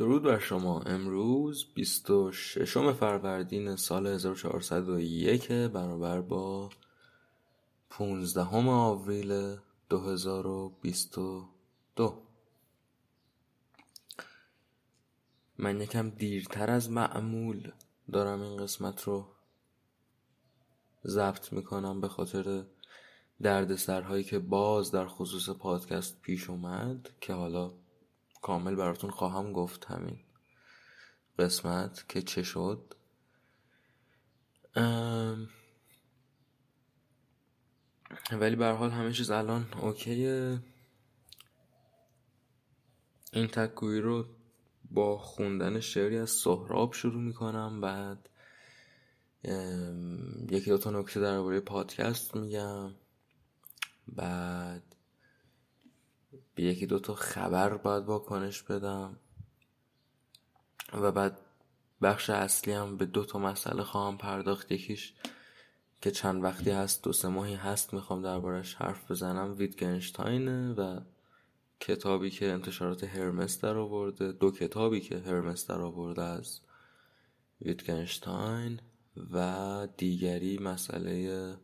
درود بر شما. امروز 26 فروردین سال 1401 برابر با 15 آوریل 2022 من یکم دیرتر از معمول دارم این قسمت رو ضبط می‌کنم به خاطر دردسرهایی که باز در خصوص پادکست پیش اومد که حالا کامل براتون خواهم گفت همین قسمت که چه شد. ولی به حال همه چیز الان اوکیه. این تکویی رو با خوندن شعری از سهراب شروع می‌کنم. بعد یکی دو تا نکته درباره پادکست میگم. بعد به یکی دو تا خبر باید واکنش بدم و بعد بخش اصلی هم به دو تا مسئله خواهم پرداخت. یکیش که چند وقتی هست دو سه ماهی هست می‌خوام دربارش حرف بزنم. ویتگنشتاینه و کتابی که انتشارات هرمس در آورده. دو کتابی که هرمس در آورده از ویتگنشتاین و دیگری مسئله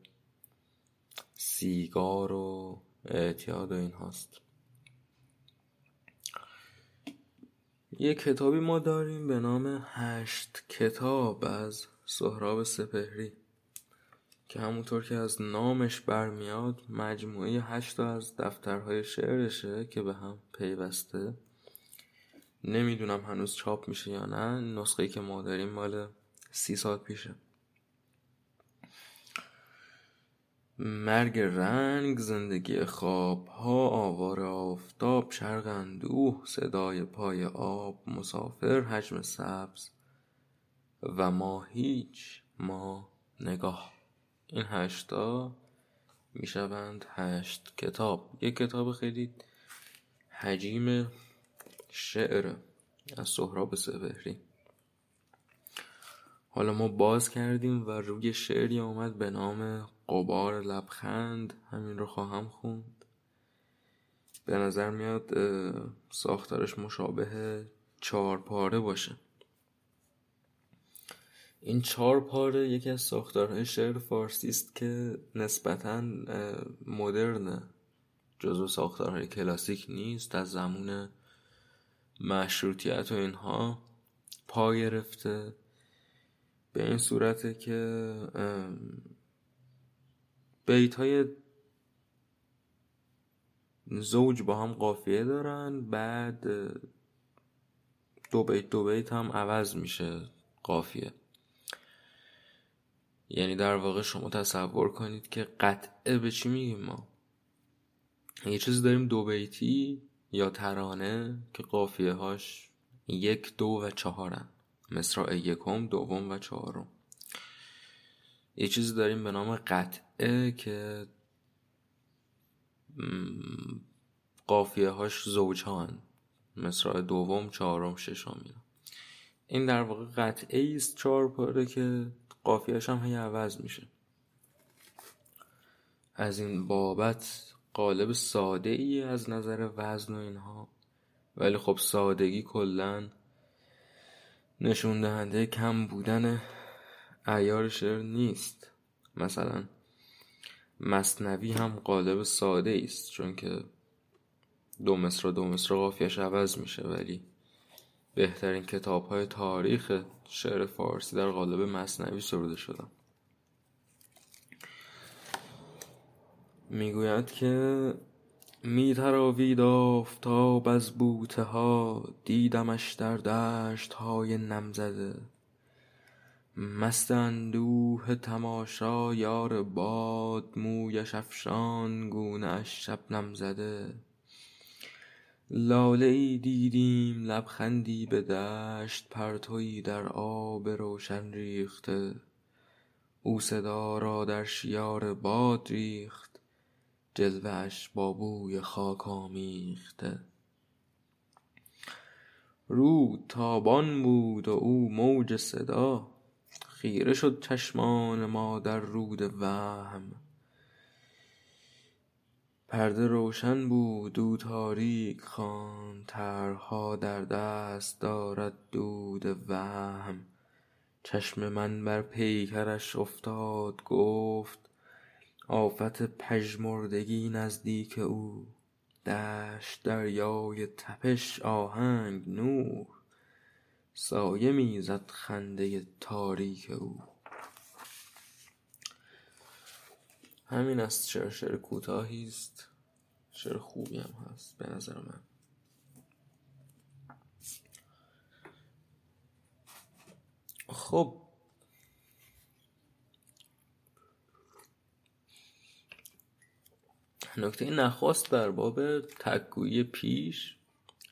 سیگار و اعتیاد و این هاست. یه کتابی ما داریم به نام هشت کتاب از سهراب سپهری که همونطور که از نامش برمیاد مجموعه هشت از دفترهای شعرشه که به هم پیوسته. نمی‌دونم هنوز چاپ میشه یا نه نسخه که ما داریم مال سی سال پیشه. مرگ رنگ زندگی خواب ها آوار آفتاب شرق اندوه صدای پای آب مسافر حجم سبز و ما هیچ ما نگاه. این هشتا می‌شوند هشت کتاب. یک کتاب خیلی حجیم شعر از سهراب سپهری. حالا ما باز کردیم و روی شعری آمد به نام قبار لبخند همین رو خواهم خوند. به نظر میاد ساختارش مشابه چهار پاره باشه. این چهار پاره یکی از ساختارهای شعر فارسی است که نسبتا مدرنه جزو ساختارهای کلاسیک نیست از زمان مشروطیت و اینها پا گرفته. به این صورته که بیت های زوج با هم قافیه دارن بعد دو بیت دو بیت هم عوض میشه قافیه. یعنی در واقع شما تصور کنید که قطعه به چی میگیم ما؟ یه چیزی داریم دو بیتی یا ترانه که قافیه هاش یک دو و چهارن. مصرع یکم دوم و چهارم. یه چیزی داریم به نام قطعه. که قافیه هاش زوج هان مصرع دوم چهارم ششم این در واقع قطعه است چهار پاره که قافیهش هم هی عوض میشه. از این بابت قالب ساده ای از نظر وزن و اینها. ولی خب سادگی کلا نشون دهنده کم بودن ایار شعر نیست. مثلا مصنوی هم قالب ساده است چون که دو مصر دو مصر قافیش عوض میشه ولی بهترین کتاب های تاریخ شعر فارسی در قالب مصنوی سروده شدن. می‌گوید که می تراوید آفتاب از بوته ها دیدمش در دشت های نمزده. مست اندوه تماشا یار باد مویش افشان گونه اش شبنم زده. لاله ای دیدیم لبخندی به دشت پرتوی در آب روشن ریخته. او صدا را در شیار باد ریخت جلوه با بوی خاک آمیخته. رود تابان بود و او موج صدا. خیره شد چشمان ما در رود وهم. پرده روشن بود او تاریک خواند طرحها در دست دارد دود وهم. چشم من بر پیکرش افتاد گفت آفت پژمردگی نزدیک او. دشت دریای تپش آهنگ نور. سایه می زد خنده تاریک او. همین است شعر شعر کوتاهی است. شعر خوبی هم هست به نظر من. خب. نکته نخواست در باب تکگویی پیش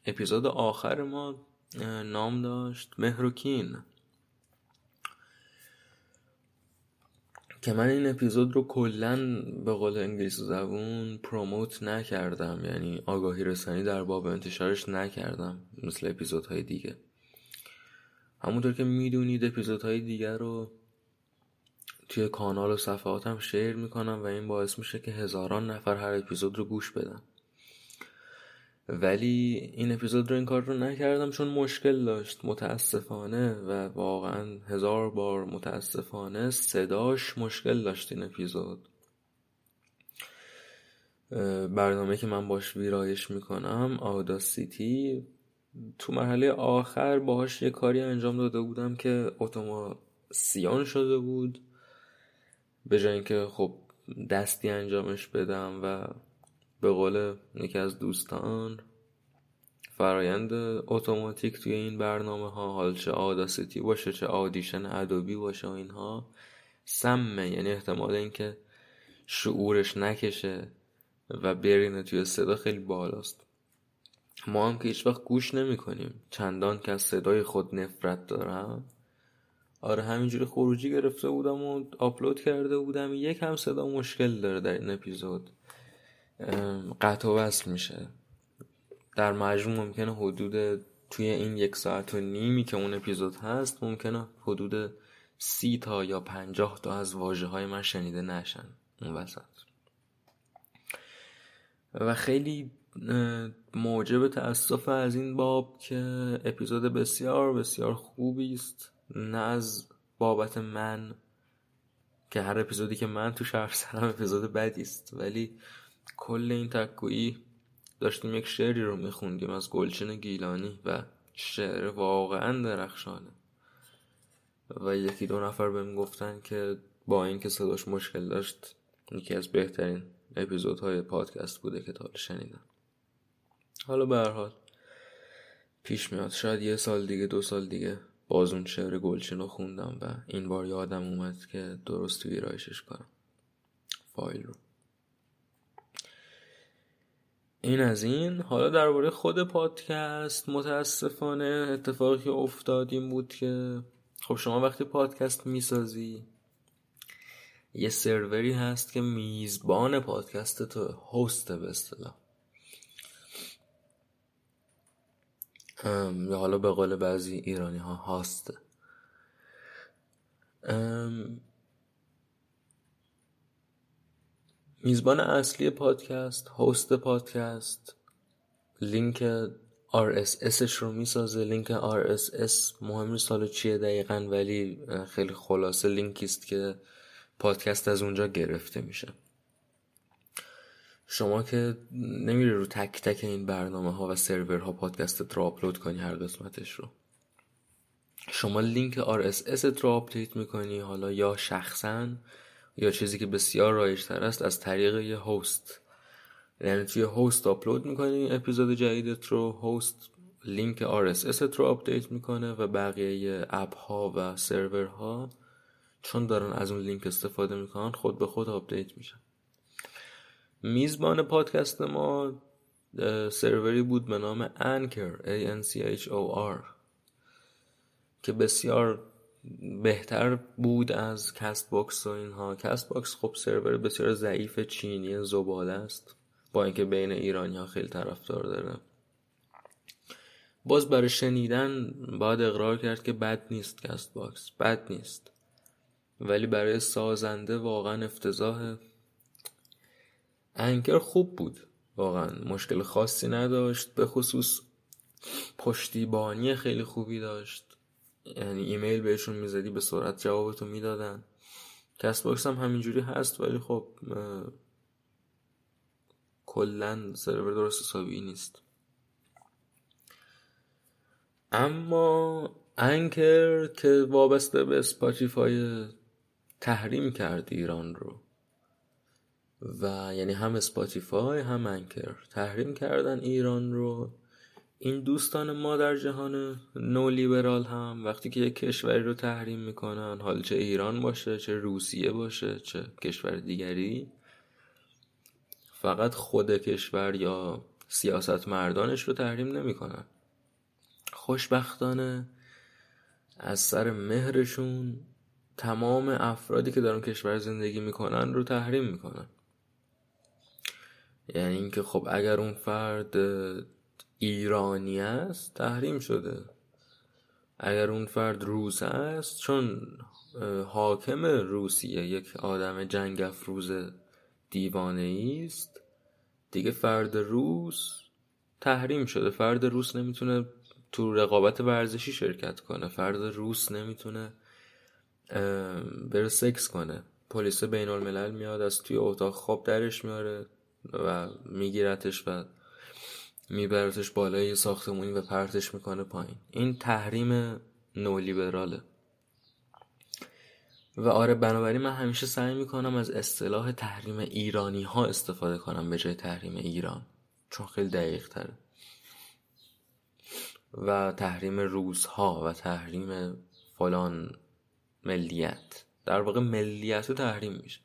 اپیزود آخر ما نام داشت مهروکین. که من این اپیزود رو کلا به قول انگلیسی زبون پروموت نکردم. یعنی آگاهی رسانی در باب انتشارش نکردم. مثل اپیزودهای دیگه. همونطور که می‌دونید اپیزودهای دیگر رو توی کانال و صفحاتم شیر می‌کنم و این باعث میشه که هزاران نفر هر اپیزود رو گوش بدن. ولی این اپیزود رو این کار رو نکردم چون مشکل داشت. متاسفانه و واقعا هزار بار متاسفانه صداش مشکل داشت این اپیزود. برنامه که من باش ویرایش می‌کنم آداسیتی تو مرحله آخر باهاش یه کاری انجام داده بودم که اتوماسیون شده بود. به جای اینکه خب دستی انجامش بدم و به قول یکی از دوستان فرایند اتوماتیک توی این برنامه ها حال چه آداسیتی باشه چه آدیشن ادوبی باشه و اینها سمه. یعنی احتمال اینکه شعورش نکشه و برینه توی صدا خیلی بالاست. ما هم که هیچ وقت گوش نمی کنیم چندان که از صدای خود نفرت دارم. آره همینجوری خروجی گرفته بودم و آپلود کرده بودم. یک هم صدا مشکل داره در این اپیزود. قطع و وصل میشه. در مجموع ممکنه حدود توی این یک ساعت و نیمی که اون اپیزود هست ممکنه حدود سی تا یا پنجاه تا از واجه های من شنیده نشن اون وسط. و خیلی موجب تاسف از این باب که اپیزود بسیار بسیار خوبی است. نه از بابت من که هر اپیزودی که من تو حرف زدم اپیزود بدی است ولی کل این تکویی داشتیم یک شعری رو میخوندیم از گلچین گیلانی و شعر واقعا درخشانه. و یکی دو نفر بهم گفتن که با اینکه صداش مشکل داشت یکی از بهترین اپیزودهای پادکست بوده که تا شنیدم. حالا به هر حال پیش میاد. شاید یه سال دیگه دو سال دیگه باز اون شعر گلچین رو خوندم و این بار یادم اومد که درست ویرایشش کنم. فایل رو. این از این. حالا درباره خود پادکست متاسفانه اتفاقی که افتاد این بود که خب شما وقتی پادکست می‌سازی یه سروری هست که میزبان پادکست تو هست به اصطلاح. یا حالا به قول بعضی ایرانی ها هاست میزبان اصلی پادکست هست پادکست لینک RSSش رو می‌سازه. لینک RSS مهم نیست حالا چیه دقیقا ولی خیلی خلاصه لینکی است که پادکست از اونجا گرفته میشه. شما که نمیره رو تک تک این برنامه ها و سرورها پادکست رو آپلود کنی هر قسمتش رو. شما لینک RSS رو آپدیت می‌کنی حالا یا شخصا یا چیزی که بسیار رایجتر است از طریق یه host یعنی توی host آپلود می‌کنی اپیزود جدیدت رو host لینک RSS رو آپدیت می‌کنه و بقیه اپ ها و سرورها چون دارن از اون لینک استفاده می‌کنن خود به خود آپدیت میشن. میزبان پادکست ما سروری بود به نام Anchor A N C H O R که بسیار بهتر بود از Castbox و اینها. Castbox خب سرور بسیار ضعیف چینی زباله است. با اینکه بین ایرانی ها خیلی طرفدار داره. باز برای شنیدن باید اقرار کرد که بد نیست Castbox بد نیست. ولی برای سازنده واقعا افتضاحه Anchor خوب بود. واقعا مشکل خاصی نداشت. به خصوص پشتیبانی خیلی خوبی داشت. یعنی ایمیل بهشون می‌زدی به سرعت جوابتو می‌دادن. Castbox هم همینجوری هست ولی خب کلا سرور درست حسابی نیست. اما Anchor که وابسته به Spotify تحریم کرد ایران رو و یعنی هم Spotify هم Anchor تحریم کردن ایران رو این دوستان ما در جهان نو لیبرال هم وقتی که یک کشوری رو تحریم می‌کنن حال چه ایران باشه چه روسیه باشه چه کشور دیگری فقط خود کشور یا سیاست مردانش رو تحریم نمی‌کنن. خوشبختانه از سر مهرشون تمام افرادی که در اون کشور زندگی می‌کنن رو تحریم می‌کنن. یعنی اینکه خب اگر اون فرد ایرانی است تحریم شده. اگر اون فرد روس است چون حاکم روسیه یک آدم جنگ افروز دیوانه است. دیگه فرد روس تحریم شده. فرد روس نمی‌تونه تو رقابت ورزشی شرکت کنه. فرد روس نمی‌تونه بره سکس کنه. پلیس بین الملل میاد از توی اتاق خواب درش میاره و میگیرتش و میبرتش بالای ساختمونی و پرتش می‌کنه پایین. این تحریم نولیبراله. و آره بنابراین من همیشه سعی می‌کنم از اصطلاح تحریم ایرانی ها استفاده کنم به جای تحریم ایران چون خیلی دقیق تره. و تحریم روس ها و تحریم فلان ملیت. در واقع ملیت رو تحریم میشه.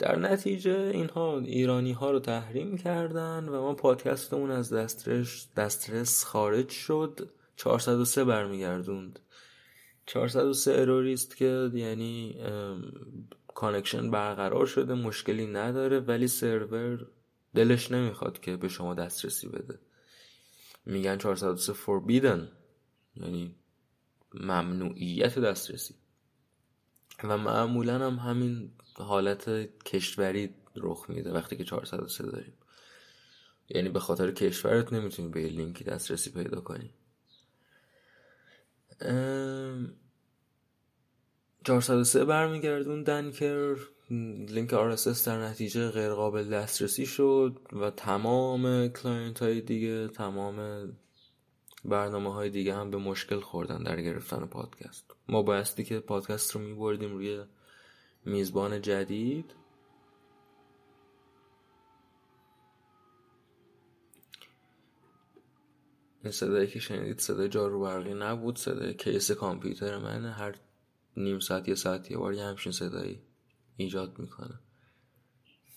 در نتیجه اینها ایرانی ها رو تحریم کردن و ما پادکستمون از دسترس, دسترس خارج شد. 403 برمیگردوند. 403 error یست که یعنی connection برقرار شده مشکلی نداره ولی سرور دلش نمی‌خواد که به شما دسترسی بده. میگن 403 forbidden یعنی ممنوعیت دسترسی. و معمولا هم همین حالت کشوری رخ میده وقتی که 403 داریم. یعنی به خاطر کشورت نمی‌تونی به لینکی دسترسی پیدا کنی. 403 برمیگردوند Anchor. لینک RSS در نتیجه غیر قابل دسترسی شد و تمام client های دیگه تمام برنامه های دیگه هم به مشکل خوردن در گرفتن پادکست. ما بایستی که پادکست رو میبردیم روی میزبان جدید. این صدایی که شنیدید صدای جارو برقی نبود صدای کیس کامپیوتر من هر نیم ساعت یه ساعت یه بار یه همچین صدایی ایجاد می‌کنه.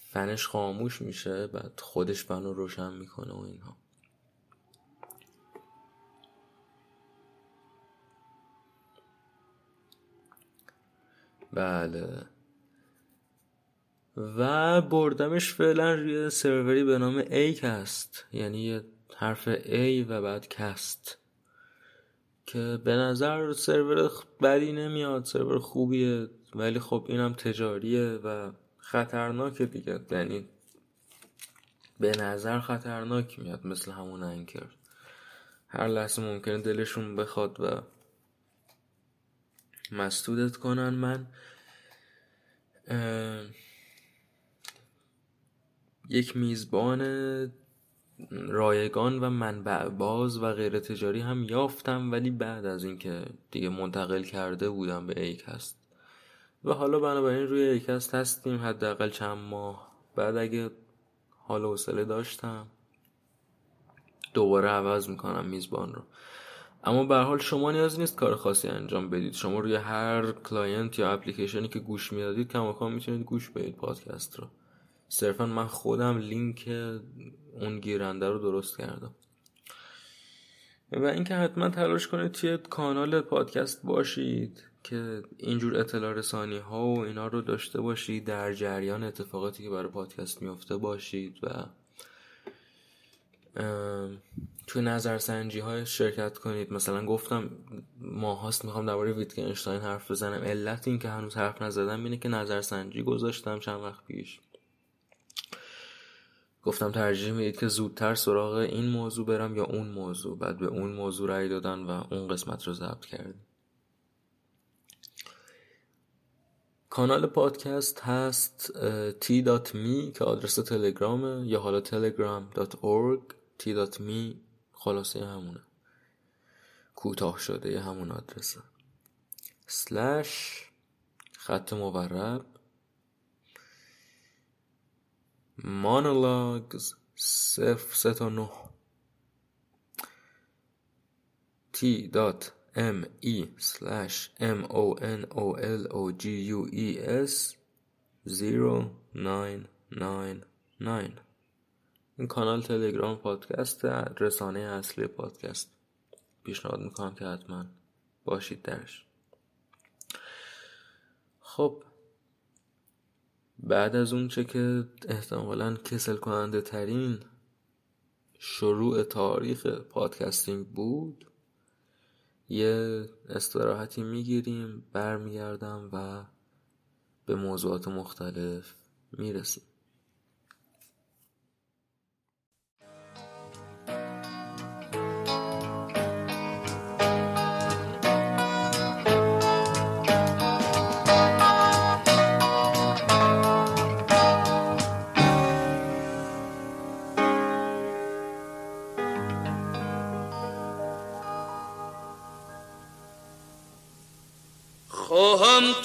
فنش خاموش میشه بعد خودش فن رو روشن می‌کنه و اینها. بله. و بردمش فعلا روی سروری به نام Acast یعنی حرف A و بعد کست که به نظر سرور بدی نمیاد سرور خوبیه ولی خب اینم تجاریه و خطرناک دیگه. یعنی به نظر خطرناک میاد مثل همون انکر هر لحظه ممکنه دلشون بخواد و مسدودت کنن من. یک میزبان رایگان و منبع باز و غیر تجاری هم یافتم ولی بعد از اینکه دیگه منتقل کرده بودم به Acast. و حالا بنابراین روی Acast هستیم حداقل چند ماه. بعد اگه حال حوصله داشتم دوباره عوض می‌کنم میزبان رو. اما به حال شما نیاز نیست کار خاصی انجام بدید. شما روی هر client یا اپلیکیشنی که گوش می‌دادید کماکان می‌تونید گوش بدید پادکست رو. صرفا من خودم لینک اون گیرنده رو درست کردم. و اینکه حتما تلاش کنید توی کانال پادکست باشید که اینجور اطلاع رسانی ها و اینا رو داشته باشید در جریان اتفاقاتی که برای پادکست میفته باشید و توی نظرسنجی های شرکت کنید. مثلا گفتم ماهاست می‌خوام درباره ویتگنشتاین حرف بزنم. علت این که هنوز حرف نزدم اینه که نظرسنجی گذاشتم چند وقت پیش. گفتم ترجیح می‌دید که زودتر سراغ این موضوع برم یا اون موضوع. بعد به اون موضوع رأی دادن و اون قسمت رو ضبط کردیم. کانال پادکست هست t.me که آدرس تلگرامه یا حالا telegram.org t.me خلاصه همونه. کوتاه شده همون آدرسه. سلش خط مورب. مانولاگز صفر سه تا نه. T dot m e slash m o n o l o g u e s 0999 این کانال تلگرام پادکست رسانه اصلی پادکست. پیشنهاد می‌کنم که حتما باشید درش. خب بعد از اون چه که احتمالا کسل کننده ترین شروع تاریخ پادکستینگ بود یه استراحتی می‌گیریم برمیگردم و به موضوعات مختلف می‌رسیم.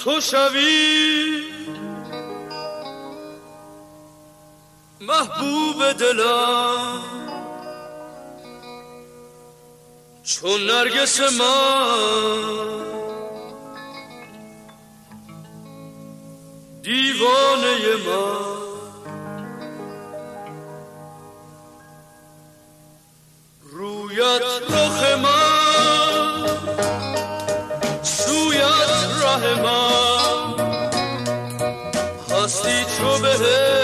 تو شوی. محبوب دلم چون نرگس من دیوانه من رویت رخ من هستی چو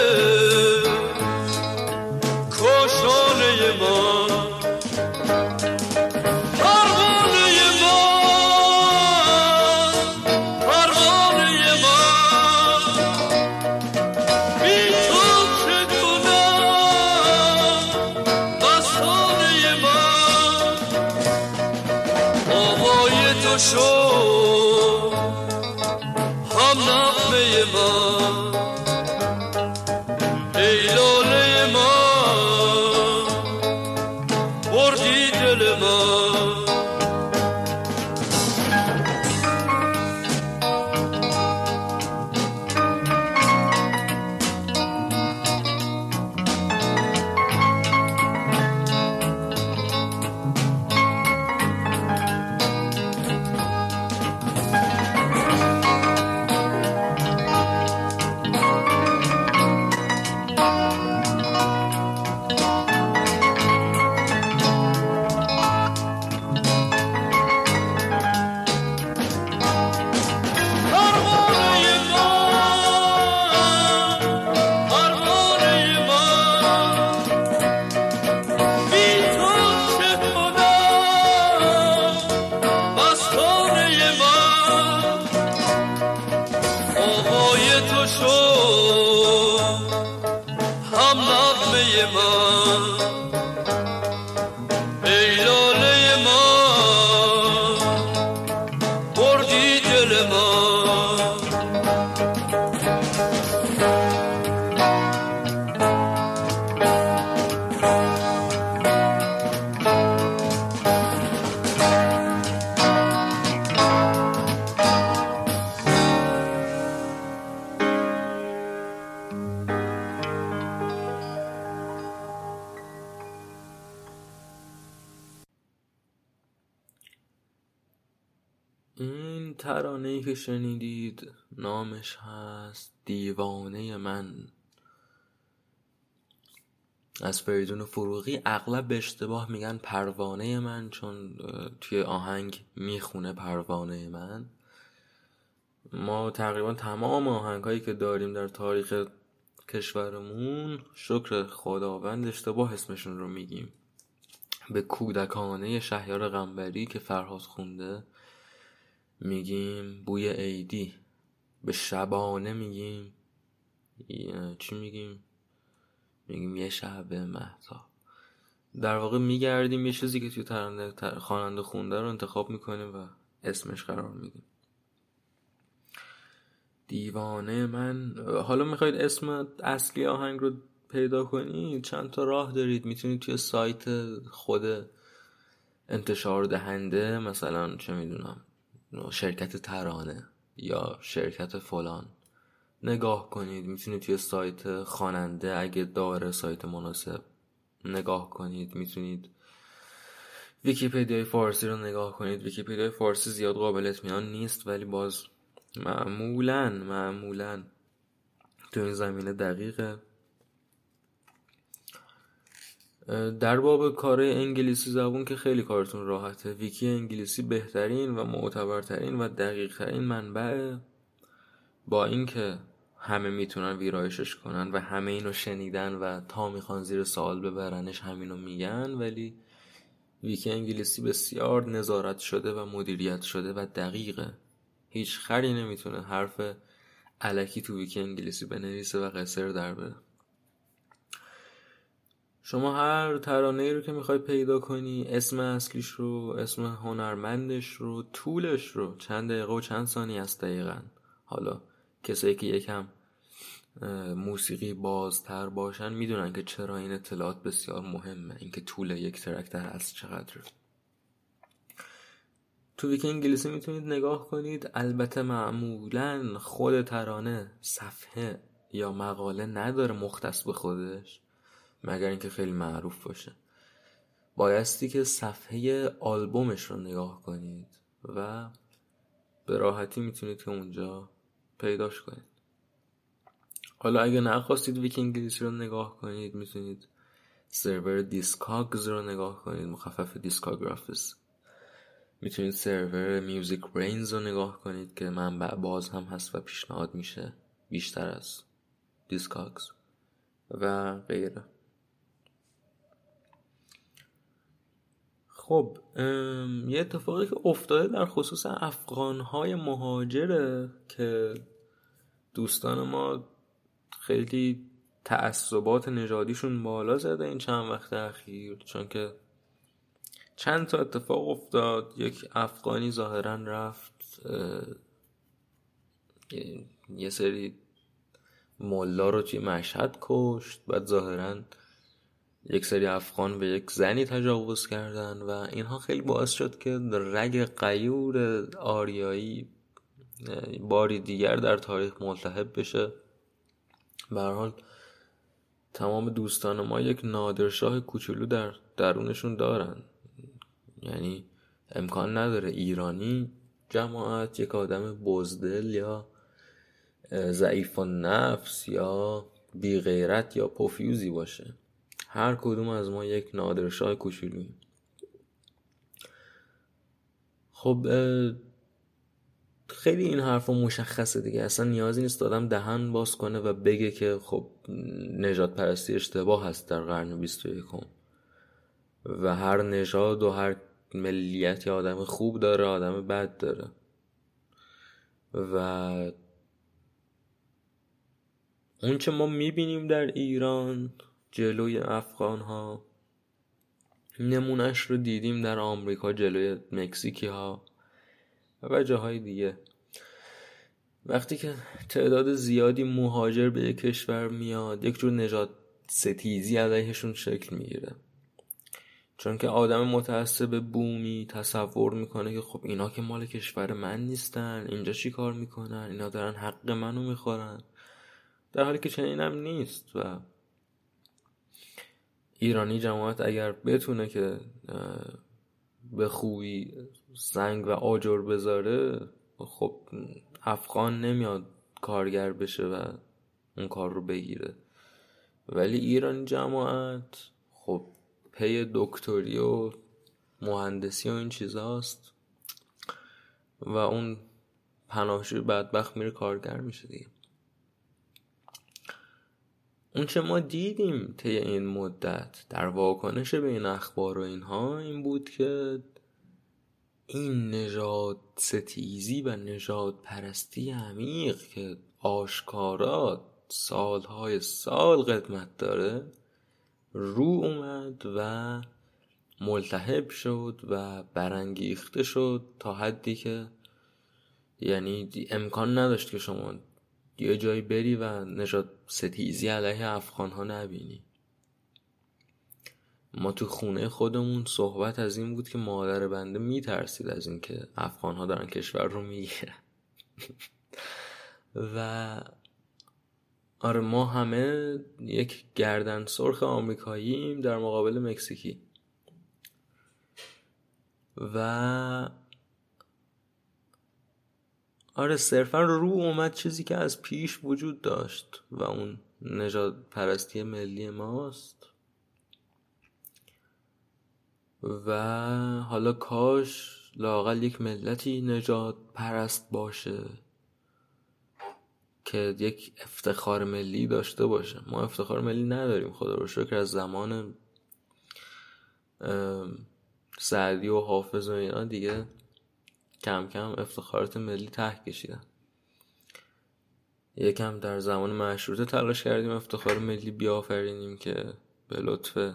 نامش هست دیوانه من. از فریدون فروغی اغلب به اشتباه میگن پروانه من چون توی آهنگ می‌خونه پروانه من. ما تقریبا تمام آهنگ هایی که داریم در تاریخ کشورمون شکر خداوند اشتباه اسمشون رو میگیم. به کودکانه شهیار غنبری که فرهاد خونده میگیم بوی عیدی. به شبانه میگیم. چی میگیم؟ میگیم یه شب مهتا. در واقع میگردیم یه چیزی که توی ترانه خواننده خونده رو انتخاب می‌کنیم و اسمش قرار میدیم. دیوانه من حالا می‌خواید اسم اصلی آهنگ رو پیدا کنید چند تا راه دارید. می‌تونید توی سایت خود انتشار دهنده مثلا چه می‌دونم شرکت ترانه. یا شرکت فلان. نگاه کنید می‌تونید توی سایت خواننده اگه داره سایت مناسب نگاه کنید. می‌تونید ویکیپدیای فارسی رو نگاه کنید. ویکیپدیای فارسی زیاد قابل اطمینان نیست ولی باز معمولا معمولا تو این زمینه دقیقه. در باب کار انگلیسی زبون که خیلی کارتون راحته. ویکی انگلیسی بهترین و معتبرترین و دقیقترین منبع با اینکه همه می‌تونن ویرایشش کنن و همه اینو شنیدن و تا می‌خوان زیر سوال ببرنش همینو میگن ولی ویکی انگلیسی بسیار نظارت شده و مدیریت شده و دقیقه. هیچ خری نمی‌تونه حرف علکی تو ویکی انگلیسی بنویسه و قصر در بره. شما هر ترانه ای رو که می‌خوای پیدا کنی اسم اصلیش رو اسم هنرمندش رو طولش رو چند دقیقه و چند ثانیه است دقیقا. حالا کسایی که یکم موسیقی بازتر باشن می‌دونن که چرا این اطلاعات بسیار مهمه. اینکه طول یک ترک در اصل چقدره. تو ویکی انگلیسی می‌تونید نگاه کنید. البته معمولا خود ترانه صفحه یا مقاله نداره مختص به خودش. مگر اینکه خیلی معروف باشه. بایستی که صفحه آلبومش رو نگاه کنید و به راحتی می‌تونید که اونجا پیداش کنید. حالا اگه نخواستید ویکی انگلیسی رو نگاه کنید می‌تونید سرور Discogs رو نگاه کنید مخفف discographies می‌تونید سرور MusicBrainz رو نگاه کنید که منبع باز هم هست و پیشنهاد میشه بیشتر از دیسکاگز و غیره. خب یه اتفاقی که افتاده در خصوص افغانهای مهاجره که دوستان ما خیلی تعصبات نژادیشون بالا زده این چند وقت اخیر چون که چند تا اتفاق افتاد. یک افغانی ظاهرا رفت یه سری ملا رو توی مشهد کشت بعد ظاهرا یک سری افغان به یک زنی تجاوز کردن و اینها خیلی باعث شد که رگ قیور آریایی باری دیگر در تاریخ ملتهب بشه. به حال تمام دوستان ما یک نادرشاه کوچولو در درونشون دارن. یعنی امکان نداره ایرانی جماعت یک آدم بزدل یا ضعیف نفس یا بیغیرت یا پوفیوزی باشه. هر کدوم از ما یک نادرشاه کوچولوییم خب خیلی این حرفا مشخصه دیگه. اصلا نیازی نیست آدم دهن باز کنه و بگه که خب نجات پرستی اشتباه هست در قرن 21 و هر نژاد و هر ملیت یا آدم خوب داره آدم بد داره. و اون چه ما می‌بینیم در ایران جلوی افغان ها نمونش رو دیدیم در آمریکا جلوی مکزیکی ها و جاهای دیگه. وقتی که تعداد زیادی مهاجر به یک کشور میاد یک جور نجات ستیزی علیهشون شکل می‌گیره. چون که آدم متعصب بومی تصور می‌کنه که خب اینا که مال کشور من نیستن اینجا چی کار می‌کنن؟ اینا دارن حق منو می‌خورن. در حالی که چنینم نیست و ایرانی جماعت اگر بتونه که به خوبی سنگ و آجر بذاره خب افغان نمیاد کارگر بشه و اون کار رو بگیره. ولی ایرانی جماعت خب پی دکتری و مهندسی و این چیزاست و اون پناهجوی بدبخت میره کارگر میشه دیگه. اون چه ما دیدیم طی این مدت در واکنش به این اخبار و اینها این بود که این نژاد ستیزی و نژاد پرستی عمیق که آشکارا سالهای سال قدمت داره رو اومد و ملتهب شد و برانگیخته شد تا حدی که یعنی امکان نداشت که شما یه جایی بری و نجات ستیزی علیه افغان ها نبینی. ما تو خونه خودمون صحبت از این بود که مادر بنده میترسید از اینکه افغان ها دارن کشور رو می‌گیرن. و آره ما همه یک گردن سرخ آمریکاییم در مقابل مکزیکی. و آره صرفا رو اومد چیزی که از پیش وجود داشت و اون نجات پرستی ملی ماست. و حالا کاش لاقل یک ملتی نجات پرست باشه که یک افتخار ملی داشته باشه. ما افتخار ملی نداریم خدا رو شکر از زمان سعدی و حافظ و اینا دیگه. کم کم افتخارات ملی ته کشیدن. یکم در زمان مشروطه تلاش کردیم افتخار ملی بیافرینیم که به لطف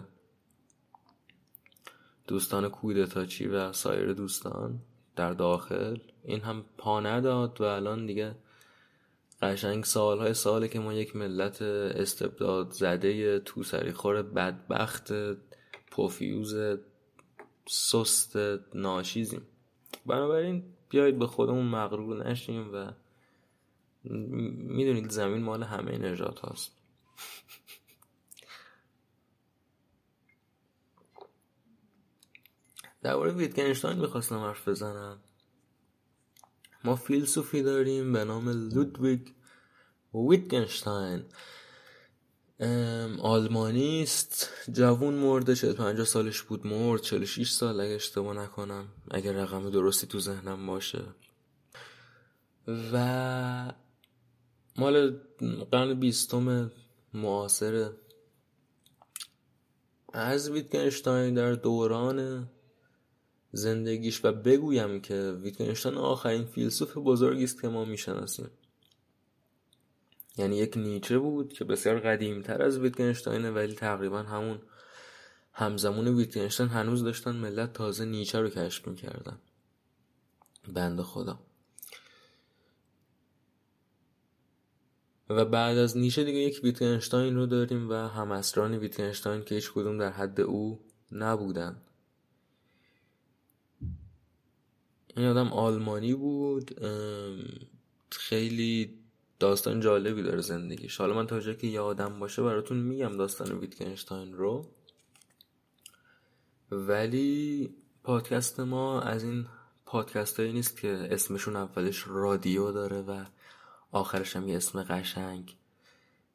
دوستان کودتاچی و سایر دوستان در داخل این هم پا نداد و الان دیگه قشنگ سالهای ساله که ما یک ملت استبداد زده تو خور بدبخت پوفیوز سست ناشیزیم. بنابراین بیایید به خودمون مغرور نشیم و می‌دونید زمین مال همه نجات هاست. درباره ویتگنشتاین می‌خواستم حرف بزنم. ما فیلسوفی داریم به نام لودویگ ویتگنشتاین. آلمانی است. جوون مرده 45 سالش بود مرد 46 سال اگه اشتباه نکنم. اگر رقم درستی تو ذهنم باشه. و مال قرن بیستم معاصر. از ویتگنشتاین در دوران زندگیش و بگویم که ویتگنشتاین آخرین فیلسوف بزرگی است که ما می‌شناسیم. یعنی یک نیچه بود که بسیار قدیمتر از ویتگنشتاینه ولی تقریبا همون همزمان ویتگنشتاین هنوز داشتن ملت تازه نیچه رو کشف می‌کردن. بند خدا. و بعد از نیچه دیگه یک ویتگنشتاین رو داریم و همسران ویتگنشتاین که هیچ کدوم در حد او نبودن. این آدم آلمانی بود خیلی داستان جالبی داره زندگیش. حالا من تا جایی که یادم باشه براتون میگم داستان ویتکنشتاین رو. ولی پادکست ما از این پادکست هایی نیست که اسمشون اولش رادیو داره و آخرش هم یه اسم قشنگ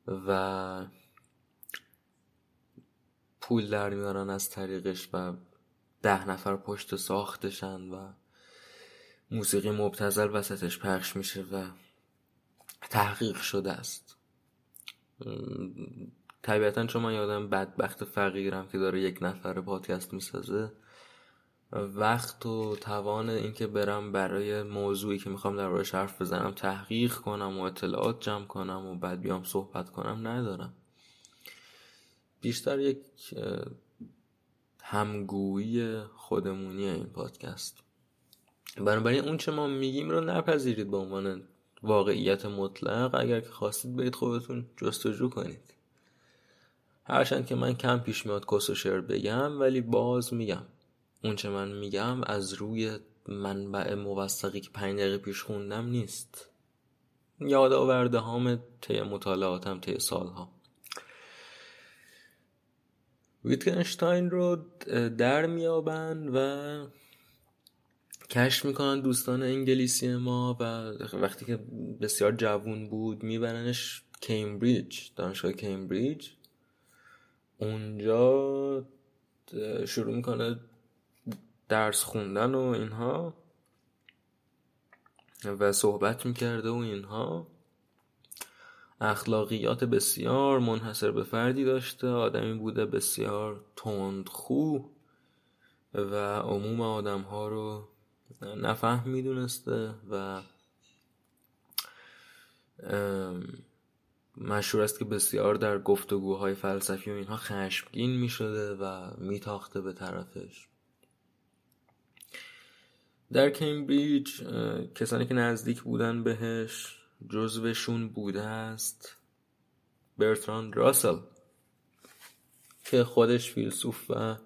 و پول در میارن از طریقش و ده نفر پشت ساختشن و موسیقی مبتزل وسطش پخش میشه و تحقیق شده است. طبیعتا چون من یادم بدبخت فقیرم که داره یک نفر پادکست می‌سازه وقت و توان اینکه برم برای موضوعی که می‌خوام در روش حرف بزنم تحقیق کنم و اطلاعات جمع کنم و بعد بیام صحبت کنم ندارم. بیشتر یک همگویی خودمونی این پادکست. بنابراین اون چه ما میگیم رو نپذیرید به عنوان واقعیت مطلق اگر که خواستید برید خودتون جستجو کنید. هرچند که من کم پیش میاد کس و شعر بگم ولی باز میگم. اون چه من میگم از روی منبع موثقی که پنج دقیقه پیش خوندم نیست. یاد آورده هام مطالعاتم طی سالها. ویتگنشتاین رو در میابند و کشف می‌کنن دوستان انگلیسی ما و وقتی که بسیار جوون بود میبرنش کمبریج دانشگاه کمبریج اونجا شروع می‌کنه درس خوندن و اینها و صحبت می‌کرده و اینها. اخلاقیات بسیار منحصر به فردی داشته آدمی بوده بسیار تندخو و عموم آدم ها رو نفهم می‌دونسته و مشهور است که بسیار در گفتگوهای فلسفی و اینها خشمگین می شده و میتاخته به طرفش. در کمبریج کسانی که نزدیک بودن بهش جزوشون بوده است برتراند راسل که خودش فیلسوف و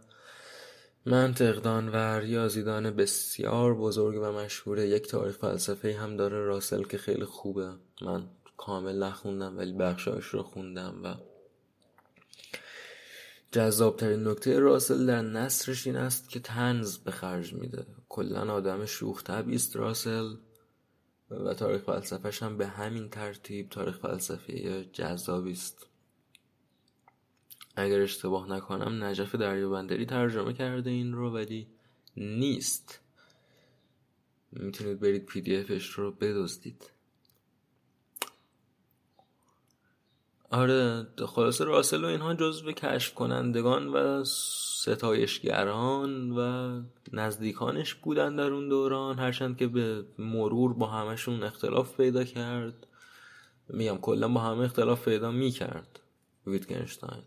منطقدان و ریاضیدان بسیار بزرگ و مشهوره یک تاریخ فلسفه هم داره راسل که خیلی خوبه. من کامل نخوندم ولی بخشایش رو خوندم و جذابترین نکته راسل در نصرش این است که تنز به خرج میده. کلا آدم شوخ است راسل و تاریخ فلسفهش هم به همین ترتیب تاریخ فلسفه جذابی است. اگر اشتباه نکنم نجف دریابندری ترجمه کرده این رو ولی نیست. می‌تونید برید پی دی افش رو بدزدید. آره خلاصه راسل و اینها جزو کشف کنندگان و ستایشگران و نزدیکانش بودن در اون دوران هرچند که به مرور با همشون اختلاف پیدا کرد. میگم کلا با همه اختلاف پیدا می‌کرد ویتگنشتاین.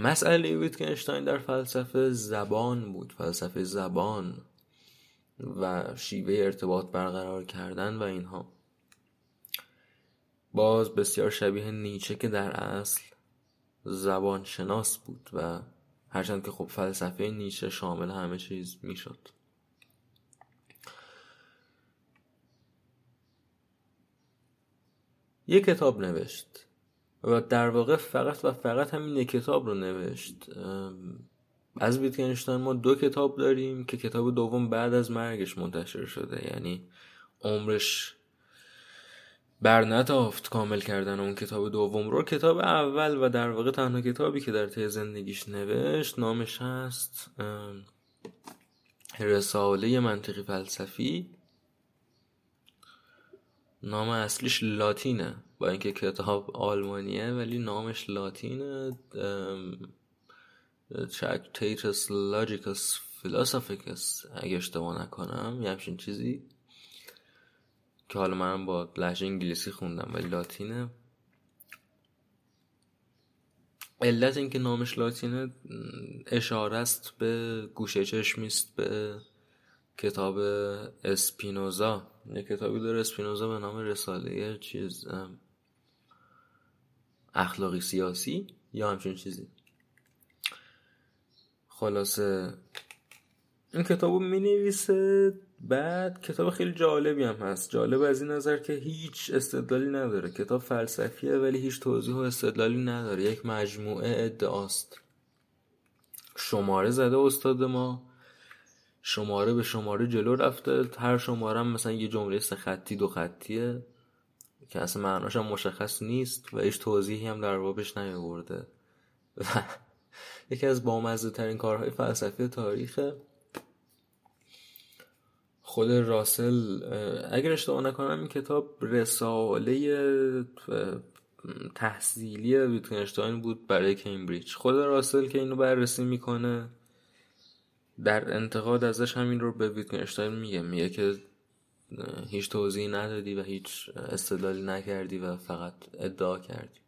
مسئله ویتگنشتاین در فلسفه زبان بود فلسفه زبان و شیوه ارتباط برقرار کردن و اینها. باز بسیار شبیه نیچه که در اصل زبان شناس بود و هرچند که خب فلسفه نیچه شامل همه چیز می‌شد. یک کتاب نوشت. و در واقع فقط و فقط همین کتاب رو نوشت. از ویتگنشتاین ما دو کتاب داریم که کتاب دوم بعد از مرگش منتشر شده. یعنی عمرش بر نتافت کامل کردن اون کتاب دوم رو. کتاب اول و در واقع تنها کتابی که در طی زندگیش نوشت نامش هست رساله منطقی فلسفی. نام اصلیش لاتینه. با اینکه کتاب آلمانیه ولی نامش لاتینه. Tractatus Logicus Philosophicus اگه اشتباه نکنم یه همچین چیزی که حالا منم با لحجه انگلیسی خوندم ولی لاتینه. علت اینکه نامش لاتینه اشاره است به گوشه چشمیست به کتاب اسپینوزا. یه کتابی داره اسپینوزا به نام رساله چیز اخلاقی سیاسی یا همچین چیزی. خلاصه این کتابو می نویسه بعد کتاب خیلی جالبی هم هست. جالب از این نظر که هیچ استدلالی نداره. کتاب فلسفیه ولی هیچ توضیح و استدلالی نداره. یک مجموعه ادعاست. شماره زده استاد ما. شماره به شماره جلو رفته. هر شماره هم مثلا یه جمله سه خطی دو خطیه که اصلا معناش هم مشخص نیست و هیچ توضیحی هم در بابش نیاورده. یکی از بامزه ترین کارهای فلسفی تاریخه خود راسل اگر اشتباه نکنم این کتاب رساله تحصیلی ویتگنشتاین بود برای کمبریج. خود راسل که اینو بررسی می‌کنه در انتقاد ازش همین رو به ویتگنشتاین میگه. میگه که هیچ توضیحی ندادی و هیچ استدلالی نکردی و فقط ادعا کردی.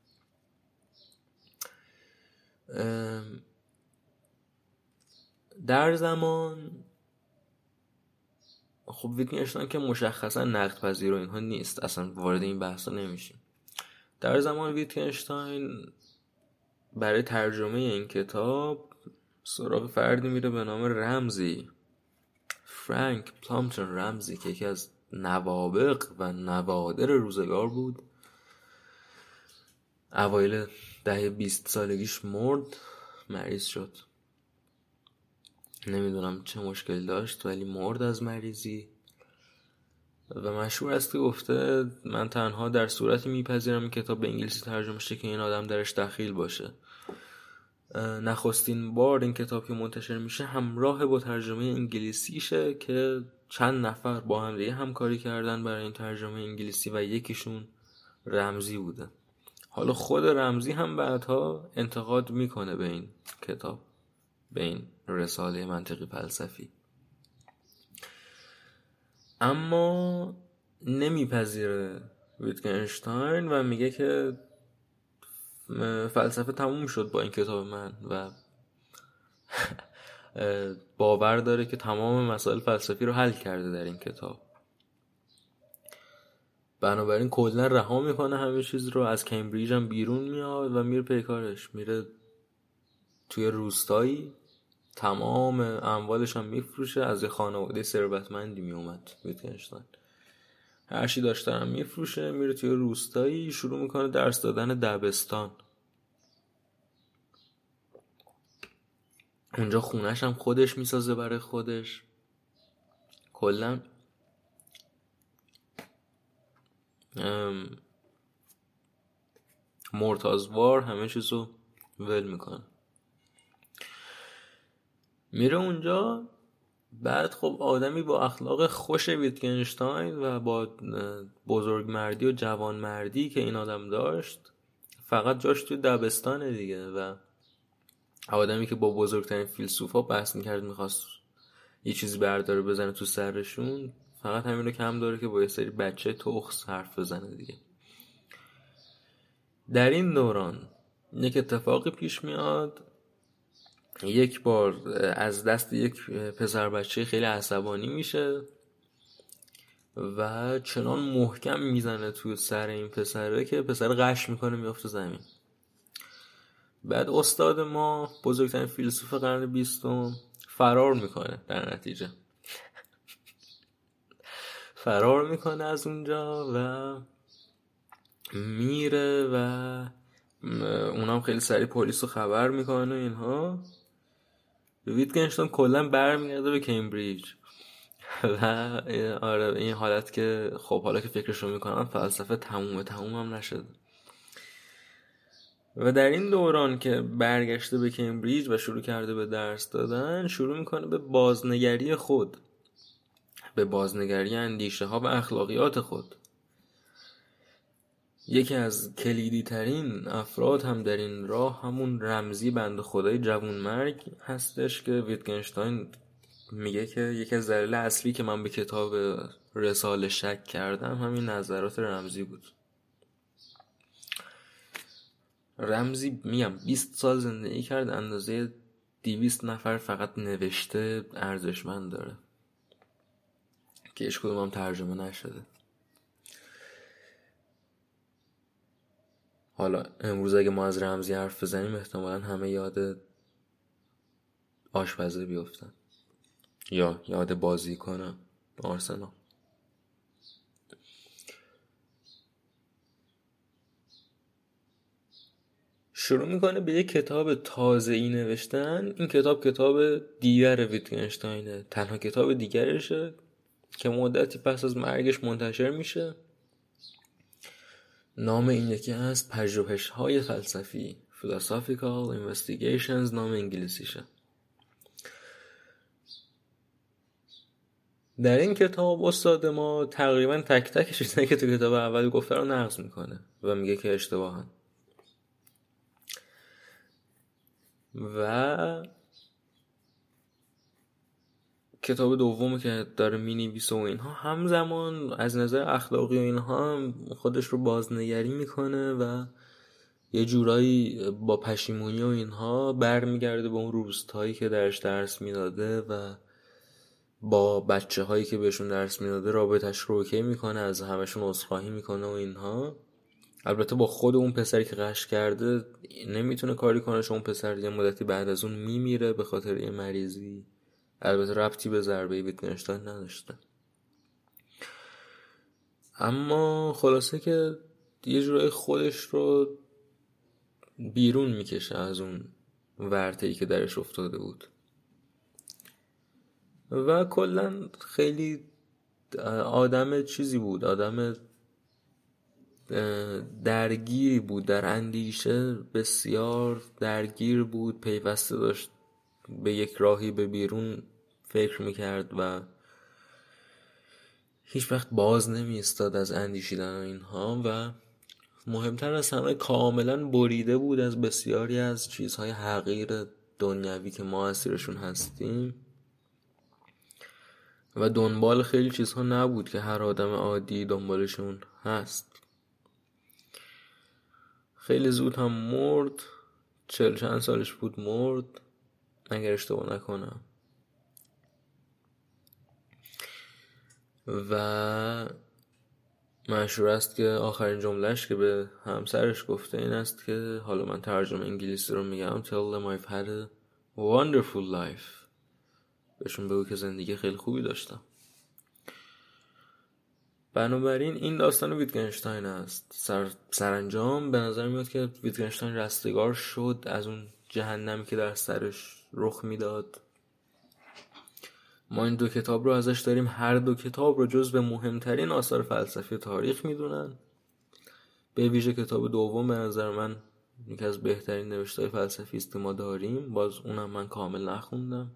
در زمان خب ویتگنشتاین که مشخصا نقد پذیر و اینها نیست. اصلا وارد این بحثا نمیشیم. در زمان ویتگنشتاین برای ترجمه این کتاب سراغ فردی میره به نام رمزی. فرانک پلامتون رمزی که یکی از نوابق و نوادر روزگار بود. اوایل ده بیست سالگیش مرد مریض شد. نمی‌دونم چه مشکلی داشت ولی مرد از مریضی. و مشهور است که گفته من تنها در صورتی میپذیرم کتاب به انگلیسی ترجمه شه که این آدم درش دخیل باشه. نخستین بار این کتاب که منتشر میشه همراه با ترجمه انگلیسیشه که چند نفر با هم دیگه همکاری کردن برای این ترجمه انگلیسی و یکیشون رمزی بوده. حالا خود رمزی هم بعدها انتقاد می‌کنه به این کتاب به این رساله منطقی فلسفی. اما نمیپذیره ویتگنشتاین و میگه که فلسفه تموم شد با این کتاب من و باور داره که تمام مسائل فلسفی رو حل کرده در این کتاب. بنابراین کلا رها می‌کنه همه چیز رو از کمبریج هم بیرون میاد و میره پیکارش میره توی روستایی تمام اموالش هم میفروشه از یه خانواده ثروتمندی میومد ویتگنشتاین هرچی داشته هم میفروشه میره توی روستایی شروع می‌کنه درس دادن دبستان. اونجا خونش هم خودش می‌سازه برای خودش. کلا. مرتازوار همه چیزو ول می‌کنه. میره اونجا بعد خب آدمی با اخلاق خوش ویتگنشتاین و با بزرگ مردی و جوان مردی که این آدم داشت فقط جاش توی دبستانه دیگه و آدمی که با بزرگترین فیلسوفا بحث می‌کرد می‌خواست یه چیزی برداره بزنه تو سرشون فقط همین رو کم داره که با یه سری بچه تخص حرف بزنه دیگه. در این دوران یک اتفاقی پیش میاد یک بار از دست یک پسر بچه خیلی عصبانی میشه و چنان محکم می‌زنه توی سر این پسره که پسر قش می‌کنه میافته زمین. بعد استاد ما بزرگترین فیلسوف قرن بیستم فرار می‌کنه در نتیجه. فرار می‌کنه از اونجا و میره و اونام خیلی سریع پلیس رو خبر می‌کنه اینها. ویتگنشتون کلا برمیگرده به کمبریج. و آره این حالت که خب حالا که فکرشو می‌کنم فلسفه تموم تموم هم نشده. و در این دوران که برگشته به کمبریج و شروع کرده به درس دادن شروع می‌کنه به بازنگری خود. به بازنگری اندیشه ها و اخلاقیات خود. یکی از کلیدی ترین افراد هم در این راه همون رمزی بند خدای جوون مرگ هستش که ویتگنشتاین میگه که یکی از دلیل اصلی که من به کتاب رساله شک کردم همین نظرات رمزی بود. رمزی میگم 20 سال زندگی کرد اندازه 200 نفر فقط نوشته ارزشمند داره. که هیچ هم ترجمه نشده. حالا امروز اگه ما از رمزی حرف بزنیم احتمالا همه یاد آشپزه بیفتن. یا یاد بازی کنم آرسنال. شروع می‌کنه به یک کتاب تازه ای نوشتن. این کتاب کتاب دیگر ویتگنشتاینه. تنها کتاب دیگرشه که مدتی پس از مرگش منتشر میشه. نام این یکی از پژوهش های فلسفی Philosophical Investigations نام انگلیسیشه در این کتاب استاد ما تقریبا تک تک چیزایی که تو کتاب اول گفته رو نقض می‌کنه و میگه که اشتباهن و کتاب دومی که داره می و اینها همزمان از نظر اخلاقی و اینها هم خودش رو بازنگری می‌کنه و یه جورایی با پشیمونی و اینها برمیگرده به اون روستایی که درش درس می‌داده و با بچه هایی که بهشون درس می‌داده رابطش رو اوکی می‌کنه از همشون اصخاهی می‌کنه و اینها. البته با خود اون پسری که قش کرده نمی‌تونه کاری کنه چون پسر یه مدتی بعد از اون میمیره به خاطر یه مریضی. البته ربطی به ضربه ویتگنشتاین نداشته اما خلاصه که یه جورای خودش رو بیرون می‌کشه از اون ورته که درش افتاده بود. و کلا خیلی آدم چیزی بود آدم درگیری بود در اندیشه بسیار درگیر بود پیوسته داشت به یک راهی به بیرون فکر می‌کرد و هیچ وقت باز نمی استاد از اندیشیدن اینها و مهمتر از همه کاملا بریده بود از بسیاری از چیزهای حقیر دنیوی که ما اسیرشون هستیم و دنبال خیلی چیزها نبود که هر آدم عادی دنبالشون هست. خیلی زود هم مرد چل چند سالش بود مرد اگر اشتباه نکنم. و مشهور است که آخرین جملهش که به همسرش گفته این است که حالا من ترجمه انگلیسی رو میگم Tell them I've had a wonderful life. بهشون بگو که زندگی خیلی خوبی داشتم. بنابراین این داستان ویتگنشتاین است. سر، سرانجام به نظر میاد که ویتگنشتاین رستگار شد از اون جهنمی که در سرش رخ می‌داد. ما این دو کتاب رو ازش داریم. هر دو کتاب رو جز به مهمترین آثار فلسفی تاریخ می‌دونن. به ویژه کتاب دوم به نظر من یکی از بهترین نوشته فلسفی است که ما داریم. باز اونم من کامل نخوندم.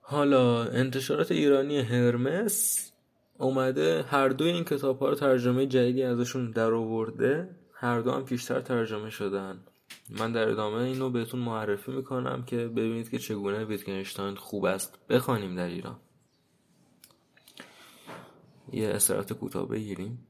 حالا انتشارات ایرانی هرمس اومده هر دوی این کتاب ها رو ترجمه جدیدی ازشون در آورده هر دو هم پیشتر ترجمه شدن. من در ادامه اینو بهتون معرفی می‌کنم که ببینید که چگونه ویتگنشتاین خوب است. بخوانیم در ایران. یه استراحت کوتاه بگیریم.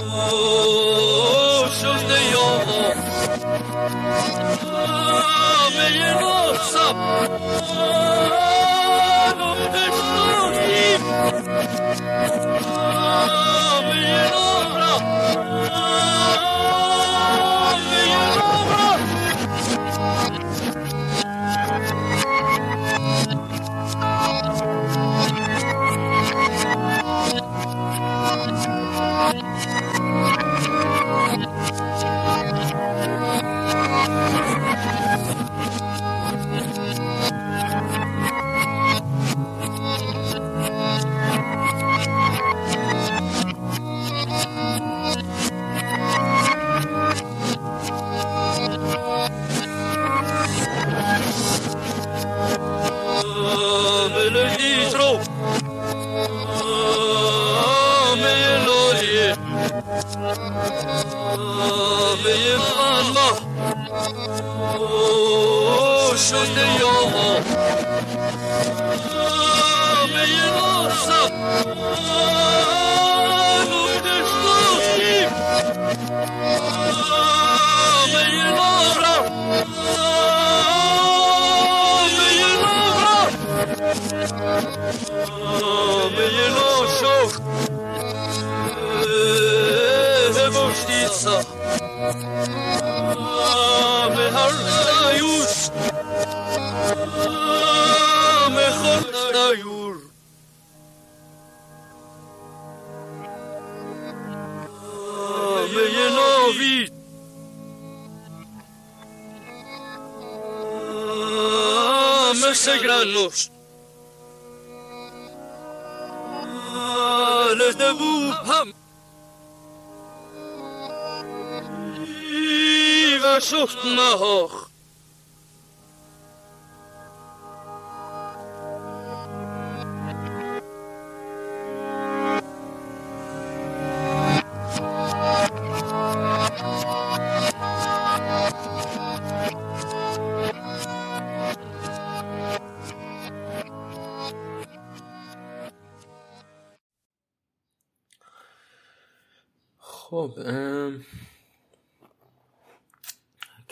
Oh,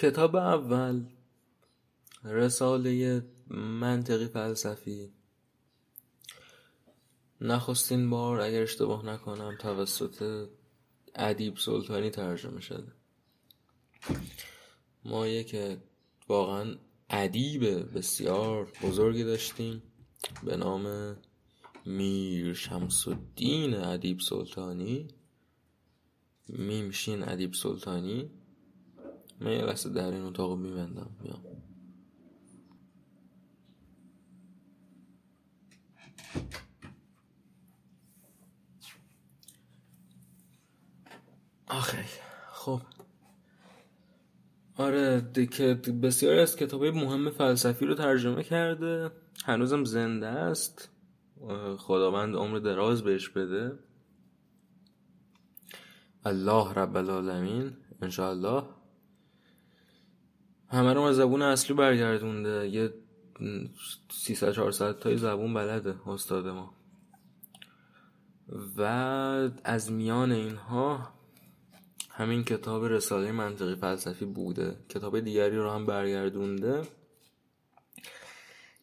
کتاب اول رساله منطقی فلسفی. نخستین بار اگر اشتباه نکنم توسط ادیب سلطانی ترجمه شده. ما یک واقعا ادیب بسیار بزرگی داشتیم به نام میر شمس الدین ادیب سلطانی میمشین ادیب سلطانی. من یه لحظه در این اتاق رو میبندم. میام. آخی خب. آره که بسیاری از کتاب های مهم فلسفی رو ترجمه کرده. هنوزم زنده است. خداوند عمر دراز بهش بده. الله رب العالمین انشاءالله. همه رو زبون اصلی برگردونده. یه 300 400 تای زبون بلده استاد ما. و از میان اینها همین کتاب رساله منطقی فلسفی بوده. کتاب دیگری رو هم برگردونده.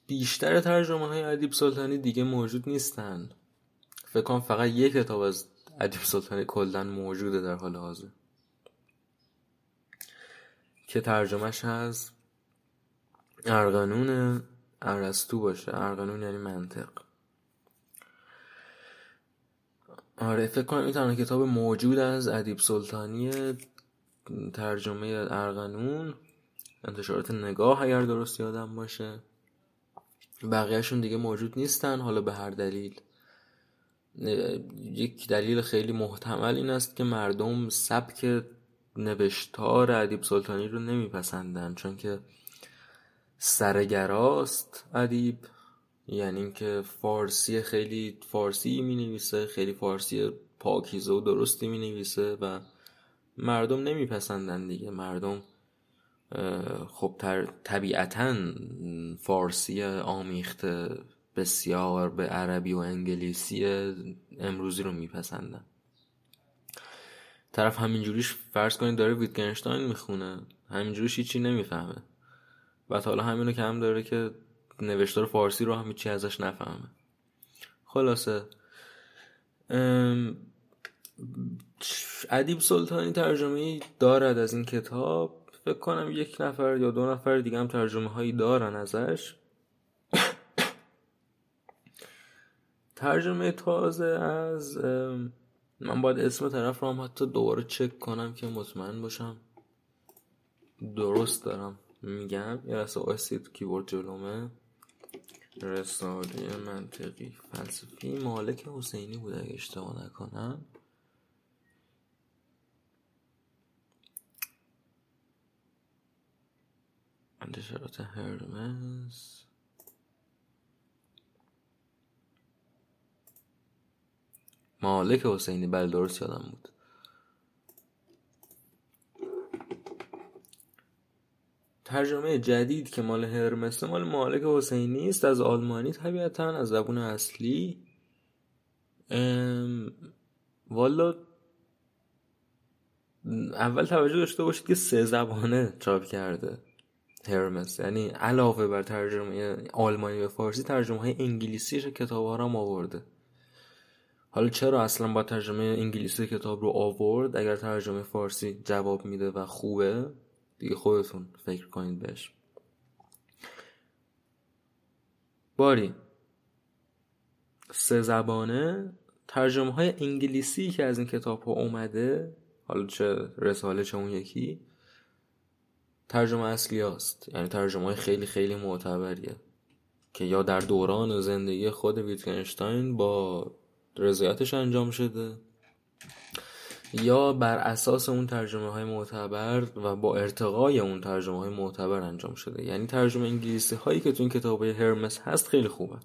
بیشتر ترجمه های ادیب سلطانی دیگه موجود نیستن. فکر کنم فقط یک کتاب از ادیب سلطانی کلا موجوده در حال حاضر. که ترجمهش از ارغنون ارسطو باشه. ارغنون یعنی منطق. آره فکر کنم این تنها کتاب موجود از ادیب سلطانی ترجمه ارغنون. انتشارات نگاه اگر درست یادم باشه. بقیهشون دیگه موجود نیستن. حالا به هر دلیل. یک دلیل خیلی محتمل این است که مردم سبک نوشتار ادیب سلطانی رو نمیپسندن چون که سرگراست ادیب. یعنی اینکه فارسی خیلی فارسی می نویسه خیلی فارسی پاکیزه و درستی می نویسه و مردم نمیپسندن دیگه. مردم خب طبیعتا فارسی آمیخته بسیار به عربی و انگلیسی امروزی رو میپسندن. طرف همینجوریش فرض کنید داره ویتگنشتاین می‌خونه. همینجوریش هیچی نمی‌فهمه. و حالا همینو که هم داره که نوشتار فارسی رو هم هیچی ازش نفهمه. خلاصه. ادیب سلطانی ترجمه دارد از این کتاب. فکر کنم یک نفر یا دو نفر دیگه هم ترجمه هایی دارن ازش. ترجمه تازه از من باید اسم طرف رو هم حتی دوباره چک کنم که مطمئن باشم. درست دارم. میگم یه لحظه آسید کیورد جلومه. رساله منطقی فلسفی. مالک حسینی بود اگه اشتباه نکنم. انتشارات هرمس مالک حسینی بله درست یادم بود. ترجمه جدید که مال هرمس مال مالک حسینی است از آلمانی طبیعتا از زبون اصلی. والا اول توجه داشته باشید که سه زبانه چاپ کرده هرمس. یعنی علاوه بر ترجمه آلمانی به فارسی ترجمه های انگلیسی کتاب ها هم آورده. حالا چرا اصلا با ترجمه انگلیسی کتاب رو آورد؟ اگر ترجمه فارسی جواب میده و خوبه دیگه خودتون فکر کنید بهش. باری سه زبانه. ترجمه های انگلیسی که از این کتاب ها اومده حالا چه رساله چه اون یکی ترجمه اصلی هست یعنی ترجمه های خیلی خیلی معتبریه. که یا در دوران زندگی خود ویتگنشتاین با رضایتش انجام شده یا بر اساس اون ترجمه های معتبر و با ارتقای اون ترجمه های معتبر انجام شده. یعنی ترجمه انگلیسی هایی که تو این کتاب هرمس هست خیلی خوبه.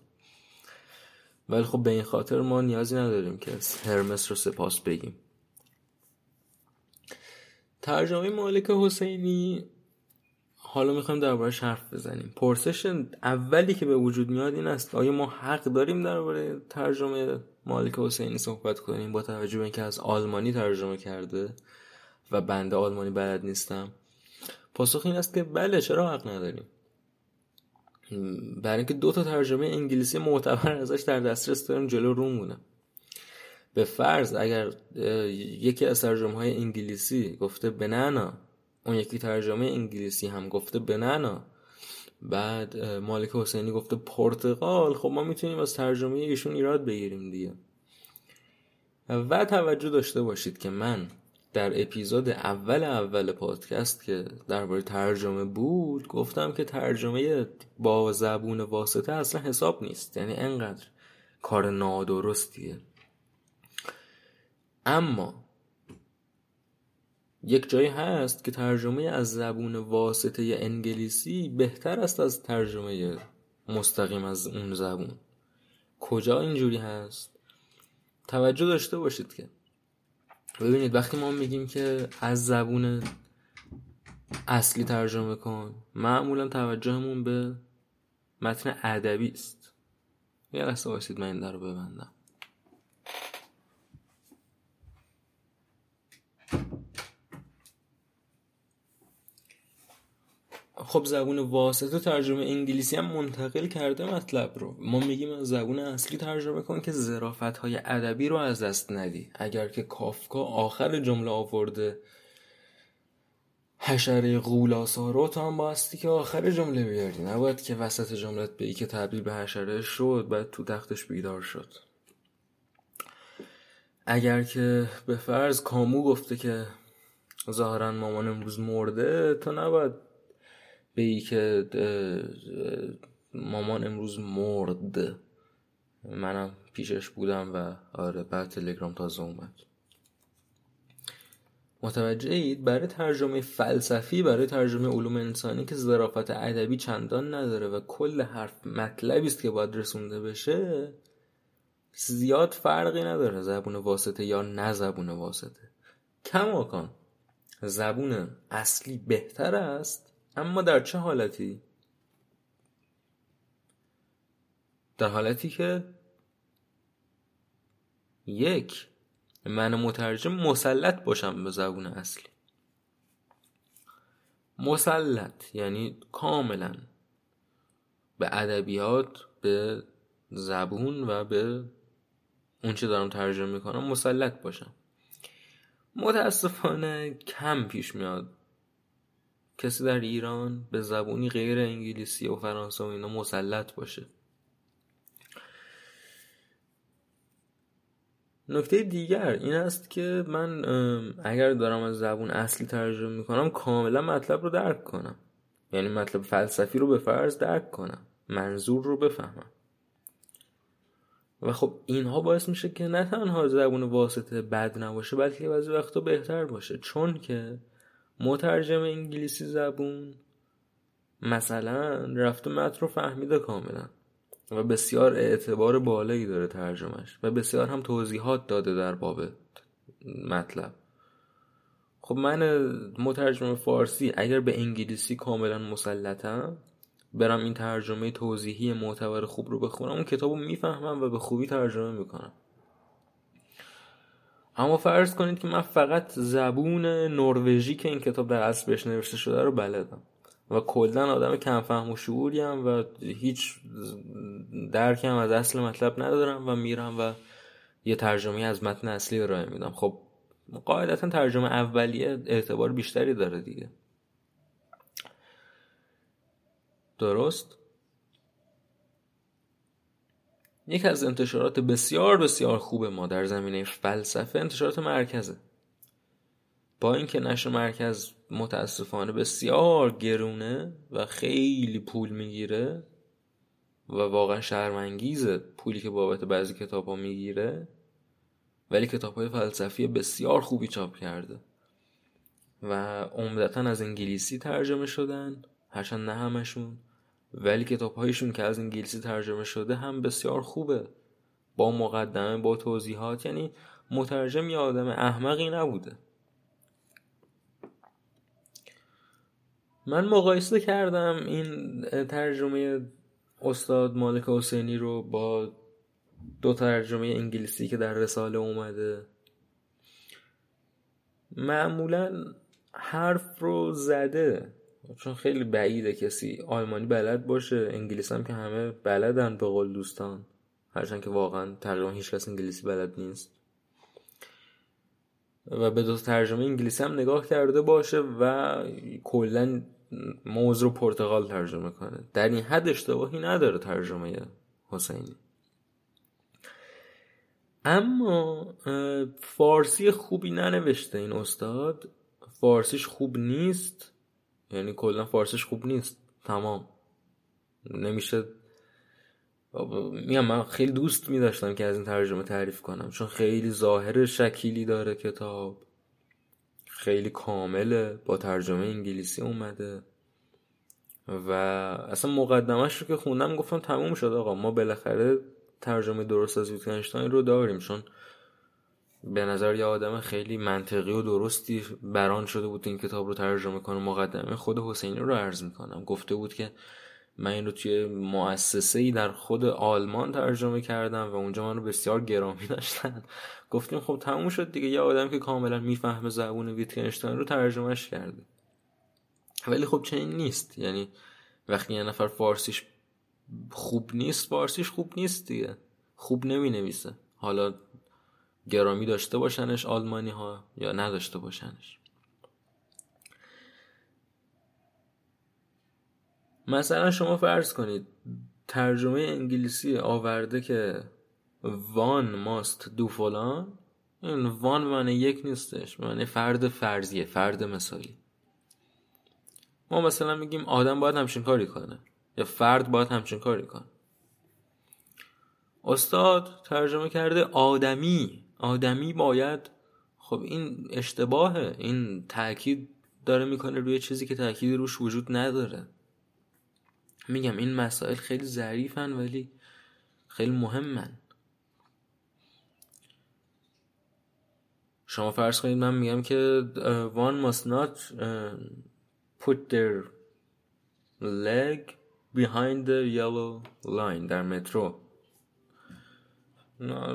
ولی خب به این خاطر ما نیازی نداریم که هرمس رو سپاس بگیم. ترجمه مالک حسینی حالا می‌خوایم دربارش حرف بزنیم. پرسش اولی که به وجود میاد این است آیا ما حق داریم درباره ترجمه مالک حسینی صحبت کنیم با توجه به اینکه از آلمانی ترجمه کرده و بنده آلمانی بلد نیستم. پاسخ این است که بله چرا حق نداریم؟ برای اینکه دو تا ترجمه انگلیسی معتبر ازش در دسترس داریم جلو رومونه به فرض اگر یکی از ترجمه های انگلیسی گفته بنانا اون یکی ترجمه انگلیسی هم گفته بنانا بعد مالک حسینی گفته پرتغال. خب ما می‌تونیم از ترجمه ایشون ایراد بگیریم دیگه. و توجه داشته باشید که من در اپیزود اول اول پادکست که درباره ترجمه بود گفتم که ترجمه با زبون واسطه اصلا حساب نیست. یعنی انقدر کار نادرستیه. اما یک جایی هست که ترجمه از زبون واسطه انگلیسی بهتر است از ترجمه مستقیم از اون زبون. کجا اینجوری هست؟ توجه داشته باشید که. ببینید وقتی ما میگیم که از زبون اصلی ترجمه کن معمولا توجهمون به متن ادبی است. یه لحظه باشید من این در رو ببندم. خب زبون واسطه ترجمه انگلیسی هم منتقل کرده مطلب رو. ما میگیم از زبون اصلی ترجمه کن که زرافت های ادبی رو از دست ندی. اگر که کافکا آخر جمله آورده حشره غولاسا رو تو هم باستی که آخر جمله بیاری. نباید که وسط جملت به ای که تبدیل به حشره شد بعد تو تختش بیدار شد. اگر که به فرض کامو گفته که ظاهرا مامان امروز مرده تو نباید به ای که مامان امروز مرد. منم پیشش بودم و آره بعد تلگرام تازه اومد. متوجه اید برای ترجمه فلسفی برای ترجمه علوم انسانی که ظرافت ادبی چندان نداره و کل حرف مطلبی است که باید رسونده بشه زیاد فرقی نداره زبون واسطه یا نه زبون واسطه. کماکان زبون اصلی بهتر است اما در چه حالتی؟ در حالتی که یک من مترجم مسلط باشم به زبون اصلی مسلط یعنی کاملا به ادبیات به زبون و به اون چه دارم ترجمه می‌کنم مسلط باشم متاسفانه کم پیش میاد کسی در ایران به زبونی غیر انگلیسی و فرانسه و اینا مسلط باشه. نکته دیگر این است که من اگر دارم از زبون اصلی ترجمه می‌کنم کاملا مطلب رو درک کنم. یعنی مطلب فلسفی رو به فرض درک کنم. منظور رو بفهمم. و خب اینها باعث میشه که نه تنها زبون واسطه بد نباشه بلکه بعضی وقتا بهتر باشه. چون که مترجم انگلیسی زبون مثلا رفته متن رو فهمیده کاملا و بسیار اعتبار بالایی داره ترجمهش و بسیار هم توضیحات داده در باب مطلب. خب من مترجم فارسی اگر به انگلیسی کاملا مسلطم برم این ترجمه توضیحی معتبر خوب رو بخونم اون کتاب رو می‌فهمم و به خوبی ترجمه می‌کنم. اما فرض کنید که من فقط زبون نروژی که این کتاب در اصل بهش نوشته شده رو بلدم و کلا آدم کم فهم و شعوری هم و هیچ درکم از اصل مطلب ندارم و میرم و یه ترجمه از متن اصلی ارائه میدم. خب قاعدتا ترجمه اولیه اعتبار بیشتری داره دیگه. درست؟ یکی از انتشارات بسیار بسیار خوب ما در زمینه فلسفه انتشارات مرکزه. با اینکه نشر مرکز متاسفانه بسیار گرونه و خیلی پول می‌گیره و واقعا شرمنگیزه پولی که بابت بعضی کتاب ها می‌گیره ولی کتاب های فلسفی بسیار خوبی چاپ کرده و عمدتا از انگلیسی ترجمه شدن هرچند نه همشون. ولی کتاب هایشون که از انگلیسی ترجمه شده هم بسیار خوبه. با مقدمه با توضیحات یعنی مترجم یه آدم احمقی نبوده. من مقایسه کردم این ترجمه استاد مالک حسینی رو با دو ترجمه انگلیسی که در رساله اومده. معمولا حرف رو زده. چون خیلی بعیده کسی آلمانی بلد باشه انگلیسی هم که همه بلدن به قول دوستان. هرچند که واقعا تقریبا هیچ کس انگلیسی بلد نیست. و به دو ترجمه انگلیسی هم نگاه کرده باشه و کلا موضوع رو پرتغال ترجمه کنه. در این حد اشتباهی نداره ترجمه حسینی. اما فارسی خوبی ننوشته این استاد. فارسیش خوب نیست. یعنی کلا فارسیش خوب نیست. تمام. نمیشه. میگم من خیلی دوست میداشتم که از این ترجمه تعریف کنم. چون خیلی ظاهر شکیلی داره کتاب. خیلی کامله. با ترجمه انگلیسی اومده. و اصلا مقدمش رو که خوندم گفتم تموم شد آقا. ما بالاخره ترجمه درست از ویتکنشتاین رو داریم. چون به نظر یه آدم خیلی منطقی و درستی بران شده بود این کتاب رو ترجمه کنه. مقدمه خود حسینی رو عرض می‌کنم. گفته بود که من این رو توی مؤسسه ای در خود آلمان ترجمه کردم و اونجا من رو بسیار گرامی داشتن. گفتیم خب تموم شد دیگه. یه آدم که کاملا می‌فهمه زبون ویتکنشتاین رو ترجمهش کرده. ولی خب چنین نیست. یعنی وقتی یه نفر فارسیش خوب نیست فارسیش خوب نیست دیگه. خوب نمی نویسه حالا گرامی داشته باشنش آلمانی ها یا نداشته باشنش. مثلا شما فرض کنید ترجمه انگلیسی آورده که وان ماست دو فلان این وان معنی یک نیستش معنی فرد فرضیه فرد مثالی. ما مثلا میگیم آدم باید همچین کاری کنه یا فرد باید همچین کاری کنه. استاد ترجمه کرده آدمی. آدمی باید خب این اشتباهه. این تاکید داره می‌کنه روی چیزی که تاکید روش وجود نداره. میگم این مسائل خیلی ظریفن ولی خیلی مهمن. شما فرض کنید من میگم که one must not put their leg behind the yellow line در مترو.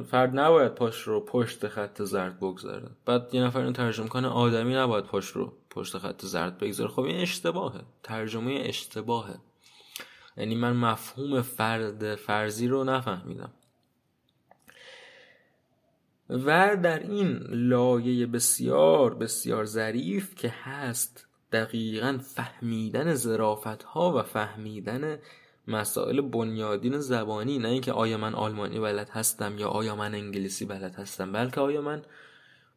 فرد نباید پاش رو پشت خط زرد بگذاره. بعد یه نفر این ترجمه کنه آدمی نباید پاش رو پشت خط زرد بگذاره. خب این اشتباهه. ترجمه اشتباهه. یعنی من مفهوم فرد فرضی رو نفهمیدم. و در این لایه بسیار بسیار ظریف که هست دقیقا فهمیدن زرافت ها و فهمیدن مسائل بنیادین زبانی نه اینکه آیا من آلمانی بلد هستم یا آیا من انگلیسی بلد هستم بلکه آیا من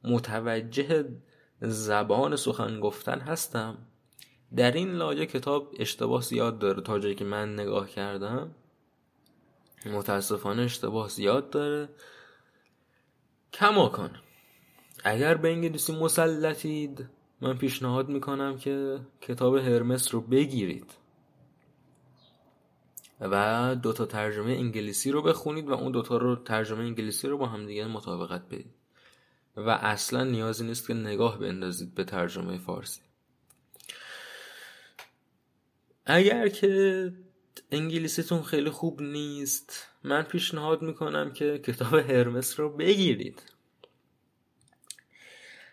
متوجه زبان سخن گفتن هستم. در این لایه کتاب اشتباه زیاد داره تا جایی که من نگاه کردم متاسفانه اشتباه زیاد داره. کما کن اگر به انگلیسی مسلطید من پیشنهاد می‌کنم که کتاب هرمس رو بگیرید. و دوتا ترجمه انگلیسی رو بخونید و اون دوتا رو ترجمه انگلیسی رو با هم دیگه مطابقت بدید. و اصلا نیازی نیست که نگاه بندازید به ترجمه فارسی. اگر که انگلیسیتون خیلی خوب نیست من پیشنهاد می‌کنم که کتاب هرمس رو بگیرید.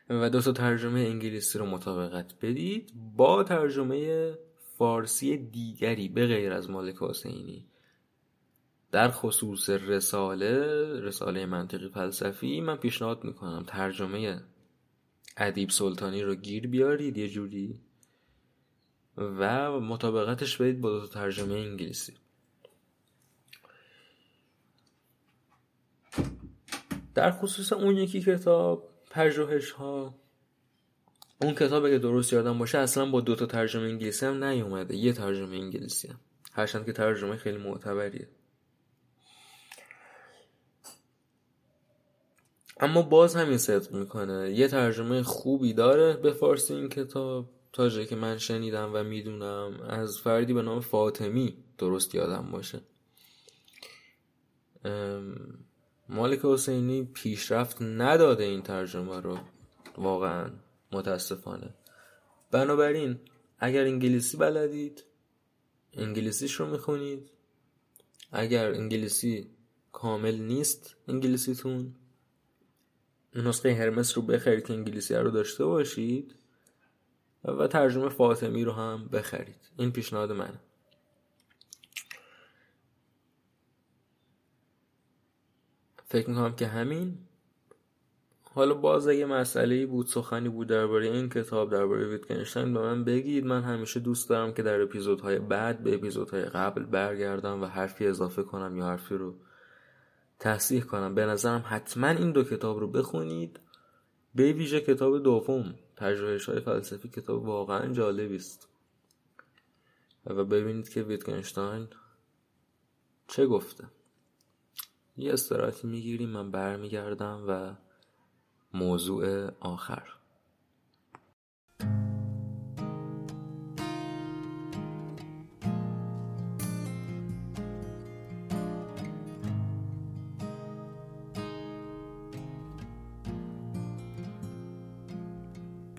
و دو تا ترجمه انگلیسی رو مطابقت بدید. با ترجمه فارسی دیگری به غیر از مالک حسینی. در خصوص رساله رساله منطقی فلسفی من پیشنهاد می‌کنم ترجمه ادیب سلطانی رو گیر بیارید یه جوری. و مطابقتش بدید با ترجمه انگلیسی. در خصوص اون یکی کتاب پژوهش ها اون کتاب اگه درست یادم باشه اصلا با دو تا ترجمه انگلیسی هم نیومده. یه ترجمه انگلیسی هم. هرچند که ترجمه خیلی معتبریه. اما باز همین صدق می‌کنه. یه ترجمه خوبی داره به فارسی این کتاب. تا جایی که من شنیدم و می‌دونم از فردی به نام فاطمی درست یادم باشه. مالک حسینی پیشرفت نداده این ترجمه رو. واقعا. متاسفانه. بنابراین اگر انگلیسی بلدید انگلیسیش رو می‌خونید. اگر انگلیسی کامل نیست انگلیسیتون نسخه هرمس رو بخرید که انگلیسی رو داشته باشید و ترجمه فاطمی رو هم بخرید. این پیشنهاد منه. فکر می‌کنم که همین. حالا باز اگه مسئله بود سخنی بود درباره این کتاب درباره ویتکنشتاین به من بگید. من همیشه دوست دارم که در اپیزودهای بعد به اپیزودهای قبل برگردم و حرفی اضافه کنم یا حرفی رو تصحیح کنم. به نظرم حتما این دو کتاب رو بخونید. به ویژه کتاب دوم پژوهش های فلسفی کتاب واقعا جالبی است. و ببینید که ویتکنشتاین چه گفته. یه استراحتی می‌گیریم من برمیگردم و موضوع آخر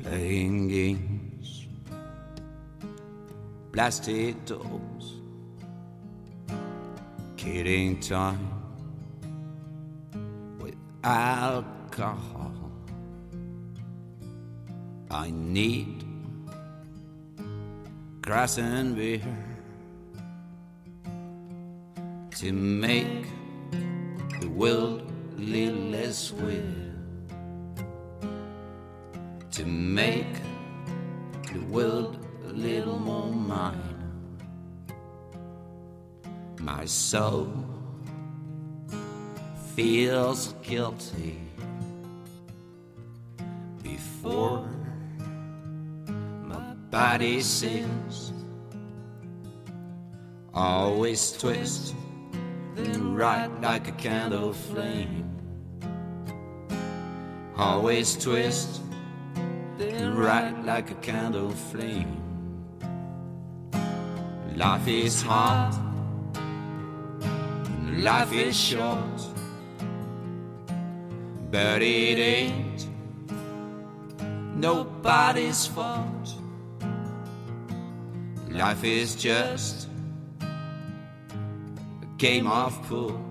playing games, blasted doors, killing time with alcohol. I need. Grass and beer to make the world a little less weird to make the world a little more mine. My soul feels guilty my body sins. Always twist and right like a candle flame. Always twist and right like a candle flame. Life is hard, life is short, but it ain't nobody's fault. Life is just a game of pool,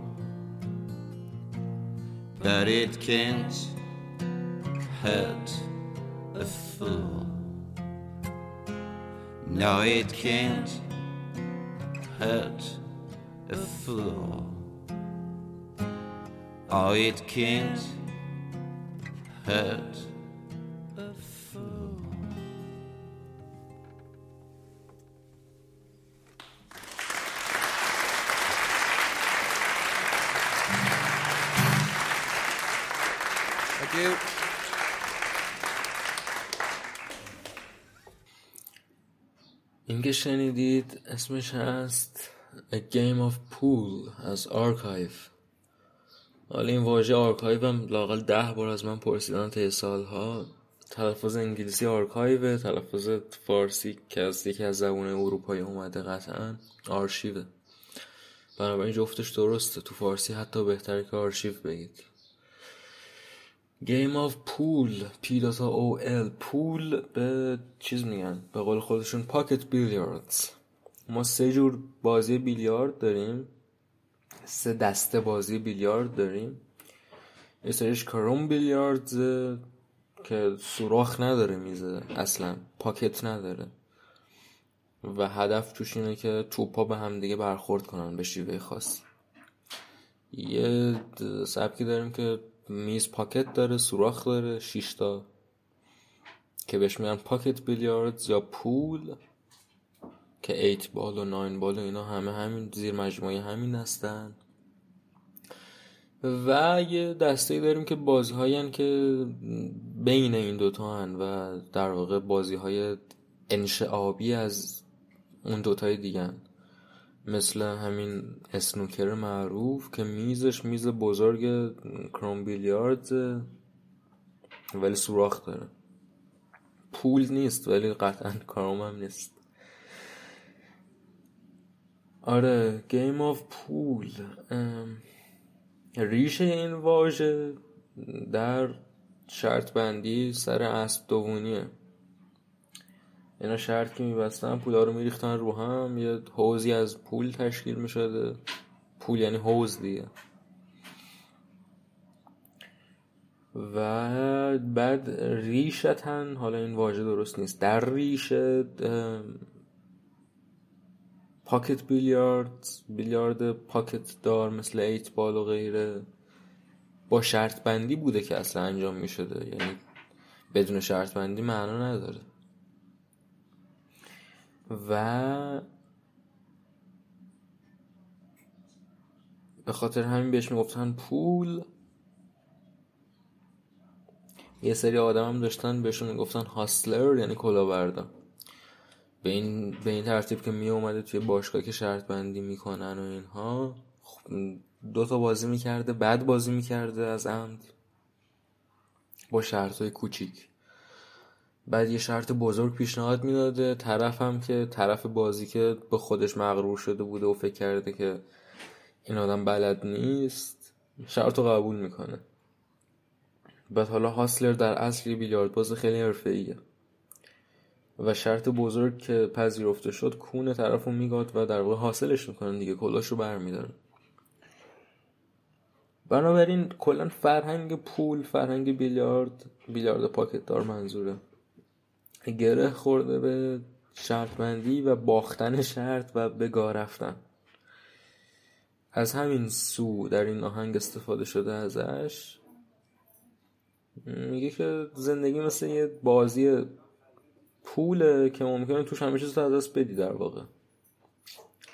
but it can't hurt a fool. No, it can't hurt a fool. Oh, it can't hurt you. این که شنیدید اسمش هست A Game of Pool از آرکایو حالا این واژه آرکایو هم لاقل ده بار از من پرسیدن طی سالها. تلفظ انگلیسی آرکایوه تلفظ فارسی که از یکی از زبان اروپایی اومده قطعا آرشیوه بنابراین جفتش درسته تو فارسی حتی بهتره که آرشیو بگید. game of pool P double O L pool به چیز میگن به قول خودشون pocket billiards ما سه جور بازی بیلیارد داریم. سه دسته بازی بیلیارد داریم. یه سریش carom billiard که سوراخ نداره میزه اصلا pocket نداره. و هدف توش اینه که توپا به همدیگه برخورد کنن به شیوه خاصی یه سبکی داریم که میز پاکت داره سوراخ داره شیشتا که بهش میگن پاکت بیلیاردز یا پول که ایت بال و ناین بال و اینا همه همین زیر مجموعه همین هستن. و یه دسته داریم که بازی هایی که بین این دوتا هن و در واقع بازی های انشعابی از اون دوتای دیگن مثل همین اسنوکر معروف که میزش میز بزرگ کروم بیلیارد ولی سوراخ داره. پول نیست ولی قطعا کروم هم نیست. آره گیم آف پول ریشه این واژه در شرط بندی سر اسب دوونیه. اینا شرط که میبستن پولا رو میریختن رو هم یه حوزی از پول تشکیل می‌شده. پول یعنی حوز دیگه. و بعد ریشتن حالا این واژه درست نیست. در ریشه پاکت بیلیارد بیلیارد پاکت دار مثل ایت بال و غیره با شرط بندی بوده که اصلا انجام می شده یعنی بدون شرط بندی معنا نداره. و به خاطر همین بهش می‌گفتن پول. یه سری آدم هم داشتن بهشون می‌گفتن هاسلر یعنی کلاهبردار به این, به این ترتیب که می اومده توی باشگاه که شرط بندی می‌کنن و اینها خب، دو تا بازی می‌کرده بعد بازی می‌کرده از عمد با شرط های کوچیک. بعد یه شرط بزرگ پیشنهاد می‌داده. طرف هم که طرف بازی که به خودش مغرور شده بوده و فکر کرده که این آدم بلد نیست شرط رو قبول می‌کنه. بعد حالا هاسلر در اصل بیلیارد باز خیلی حرفه‌ایه. و شرط بزرگ که پذیرفته شد کون طرف رو میگاد و در واقع حاصلش می‌کنن دیگه کلاش رو برمیدارن. بنابراین کلا فرهنگ پول فرهنگ بیلیارد بیلیارد پاکت دار منظوره. گره خورده به شرط بندی و باختن شرط و بگاه رفتن. از همین سو در این آهنگ استفاده شده ازش. میگه که زندگی مثل یه بازی پوله که ممکنه توش همه چیز از دست بدی در واقع.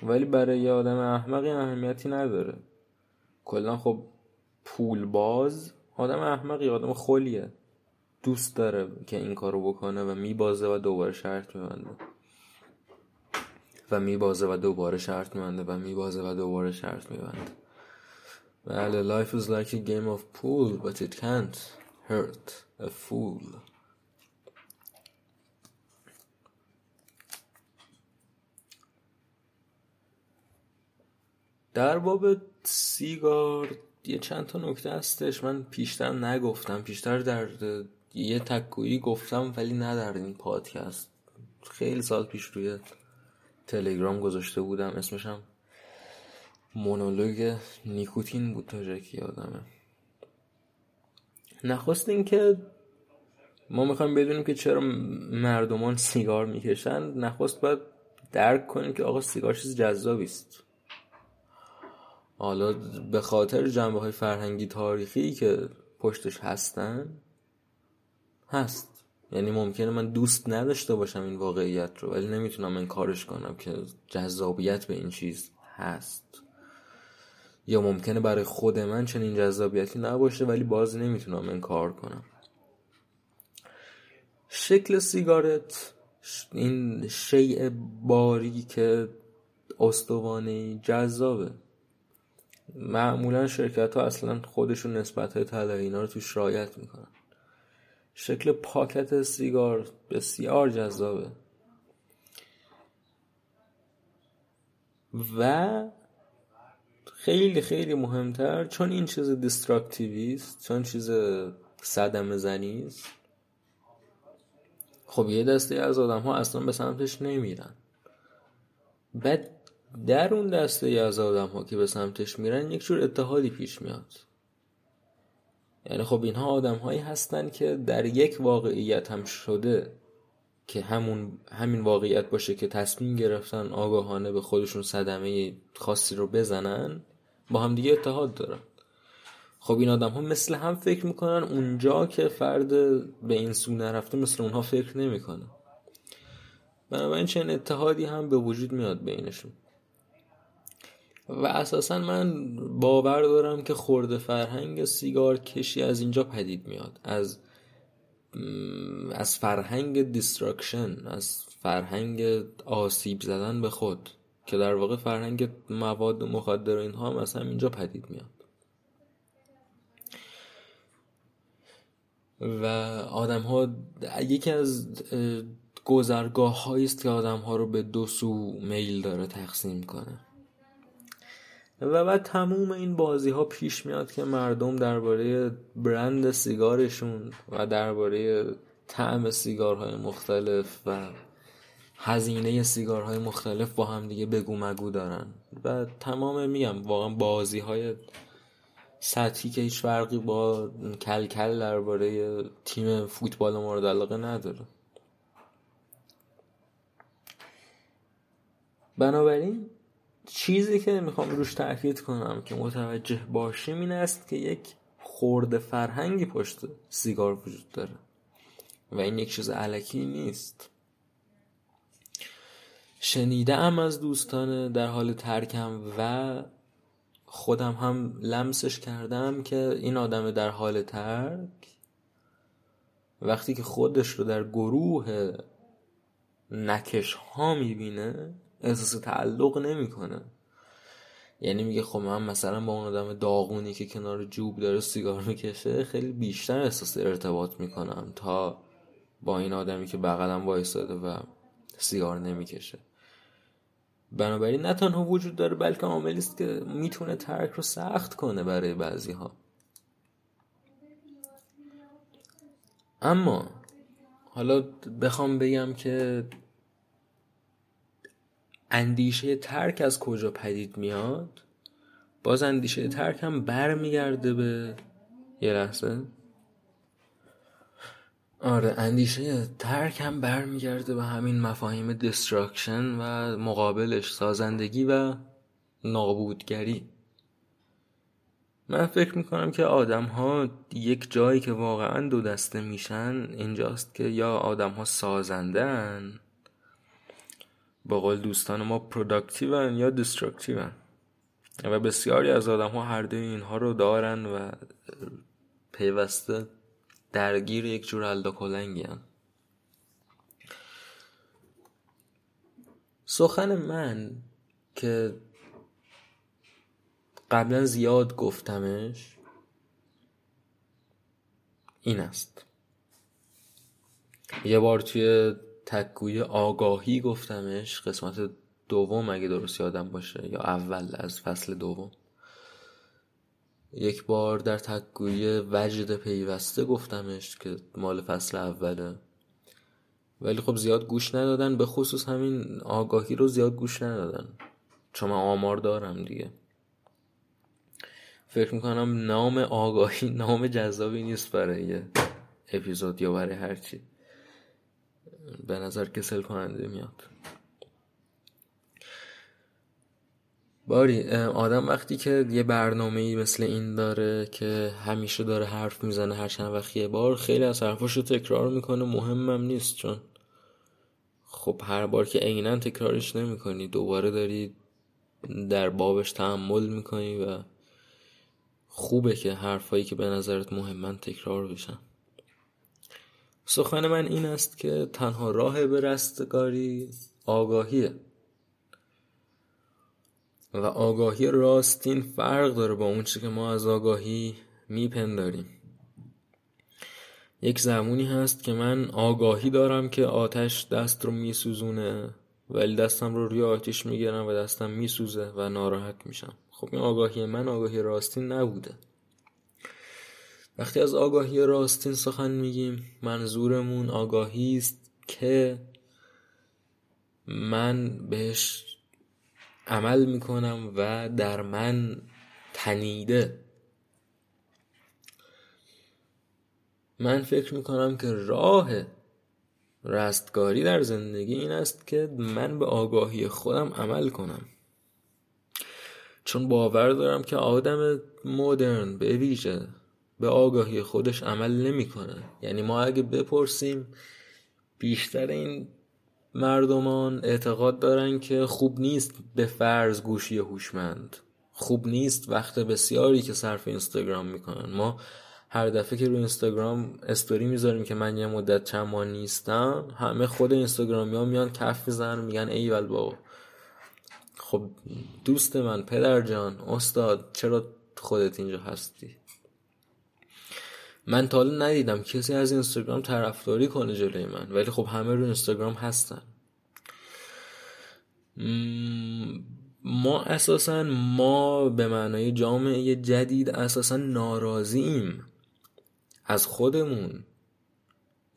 ولی برای یه آدم احمقی اهمیتی نداره. کلا خب پول باز آدم احمقی آدم خلیه. دوست داره که این کارو بکنه و میبازه و دوباره شرط میبنده. و میبازه و دوباره شرط میبنده و میبازه و دوباره شرط میبنده. بله life is like a game of pool but it can't hurt a fool. در باب سیگار یه چند تا نکته هستش. من پیشتر نگفتم پیشتر در یه تکویی گفتم ولی نه در این پادکست. خیلی سال پیش روی تلگرام گذاشته بودم. اسمشم مونولوگ نیکوتین بود تا که یادمه. نخواست این که ما می‌خوایم بدونیم که چرا مردمان سیگار می‌کشن. نخواست باید درک کنیم که آقا سیگار چیز جذابی است. حالا به خاطر جنبه های فرهنگی تاریخی که پشتش هستن هست. یعنی ممکنه من دوست نداشته باشم این واقعیت رو ولی نمی‌تونم من کارش کنم که جذابیت به این چیز هست. یا ممکنه برای خود من چنین جذابیتی نباشه ولی باز نمی‌تونم این کار کنم. شکل سیگارت این شیء باریک استوانه جذابه. معمولا شرکت ها اصلا خودشون نسبت های طلایی رو توش رعایت می‌کنن. شکل پاکت سیگار بسیار جذابه. و خیلی خیلی مهمتر چون این چیز destructive ایست چون چیز صدم زنی است خب یه دسته از آدم ها اصلا به سمتش نمیرن. بعد در اون دسته از آدم ها که به سمتش میرن یک جور اتحادی پیش میاد. یعنی خب اینها آدم هایی هستن که در یک واقعیت هم شده که همون همین واقعیت باشه که تصمیم گرفتن آگاهانه به خودشون صدمه خاصی رو بزنن با هم دیگه اتحاد دارن. خب این آدم ها مثل هم فکر می‌کنن اونجا که فرد به این سو نرفته مثل اونها فکر نمی‌کنه. بنابراین چنین اتحادی هم به وجود میاد بینشون. و اساسا من باور دارم که خرده فرهنگ سیگار کشی از اینجا پدید میاد. از از فرهنگ destruction از فرهنگ آسیب زدن به خود که در واقع فرهنگ مواد مخدر و اینها هم از اینجا پدید میاد. و آدم ها یکی از گذرگاه است که آدم ها رو به دو سو میل داره تقسیم کنه. و بعد تموم این بازی ها پیش میاد که مردم درباره برند سیگارشون و درباره طعم سیگارهای مختلف و هزینه سیگارهای مختلف با هم دیگه بگو مگو دارن. و تمام میگم واقعا بازی های سطحی که هیچ فرقی با کل کل درباره تیم فوتبال مورد علاقه نداره. بنابراین چیزی که می‌خوام روش تاکید کنم که متوجه باشیم این است که یک خورده فرهنگی پشت سیگار وجود داره و این یک چیز علکی نیست. شنیده ام از دوستان در حال ترکم و خودم هم لمسش کردم که این آدم در حال ترک وقتی که خودش رو در گروه نکش ها می‌بینه احساس تعلق نمی‌کنه. یعنی میگه خب من مثلا با اون آدم داغونی که کنار جوب داره سیگار می‌کشه خیلی بیشتر احساس ارتباط می‌کنم تا با این آدمی که بغلم وایستاده و سیگار نمی‌کشه. بنابراین نه تنها وجود داره بلکه عاملی است که می‌تونه ترک رو سخت کنه برای بعضی ها اما حالا بخوام بگم که اندیشه ترک از کجا پدید میاد؟ باز اندیشه ترک هم برمیگرده به یه لحظه. آره اندیشه ترک هم برمیگرده به همین مفاهیم destruction و مقابلش سازندگی و نابودگری. من فکر می‌کنم که آدم ها یک جایی که واقعا دو دسته میشن اینجاست که یا آدم ها سازنده به قول دوستان ما productive ان یا destructive ان و بسیاری از آدم ها هر دوی اینها رو دارن و پیوسته درگیر یک جور الدا کلنگی سخن من که قبلا زیاد گفتمش این است. یه بار توی تکگوی آگاهی گفتمش قسمت دوم اگه درست یادم باشه یا اول از فصل دوم. یک بار در تکگوی وجد پیوسته گفتمش که مال فصل اوله. ولی خب زیاد گوش ندادن به خصوص همین آگاهی رو زیاد گوش ندادن. چون من آمار دارم دیگه. فکر می‌کنم نام آگاهی نام جذابی نیست برای اپیزود یا برای هرچی به نظر کسل کننده میاد. باری آدم وقتی که یه برنامه مثل این داره که همیشه داره حرف می‌زنه هر چند وقت یه بار خیلی از حرفاش رو تکرار می‌کنه مهمم نیست چون خب هر بار که عینا تکرارش نمی‌کنی دوباره داری در بابش تحمل می‌کنی و خوبه که حرفایی که به نظرت مهمن تکرار بشن. سخن من این است که تنها راه به رستگاری آگاهیه. و آگاهی راستین فرق داره با اون که ما از آگاهی میپنداریم. یک زمونی هست که من آگاهی دارم که آتش دست رو میسوزونه ولی دستم رو روی آتیش می‌گیرم و دستم میسوزه و ناراحت میشم. خب این آگاهی من آگاهی راستین نبوده. وقتی از آگاهی راستین سخن میگیم منظورمون آگاهی است که من بهش عمل می‌کنم و در من تنیده. من فکر می‌کنم که راه رستگاری در زندگی این است که من به آگاهی خودم عمل کنم. چون باور دارم که آدم مدرن به ویژه به آگاهی خودش عمل نمی‌کنه. یعنی ما اگه بپرسیم بیشتر این مردمان اعتقاد دارن که خوب نیست به فرض گوشی هوشمند. خوب نیست وقت بسیاری که صرف اینستاگرام می‌کنن. ما هر دفعه که روی اینستاگرام استوری می‌ذاریم که من یه مدت چند ماه نیستم همه خود اینستاگرامی ها میان کف می‌زنن میگن ایول بابا خب دوست من پدر جان استاد چرا خودت اینجا هستی؟ من تا حالا ندیدم کسی از اینستاگرام طرفداری کنه جلوی من ولی خب همه رو اینستاگرام هستن. ما اساسا ما به معنای جامعه جدید اساسا ناراضیم از خودمون.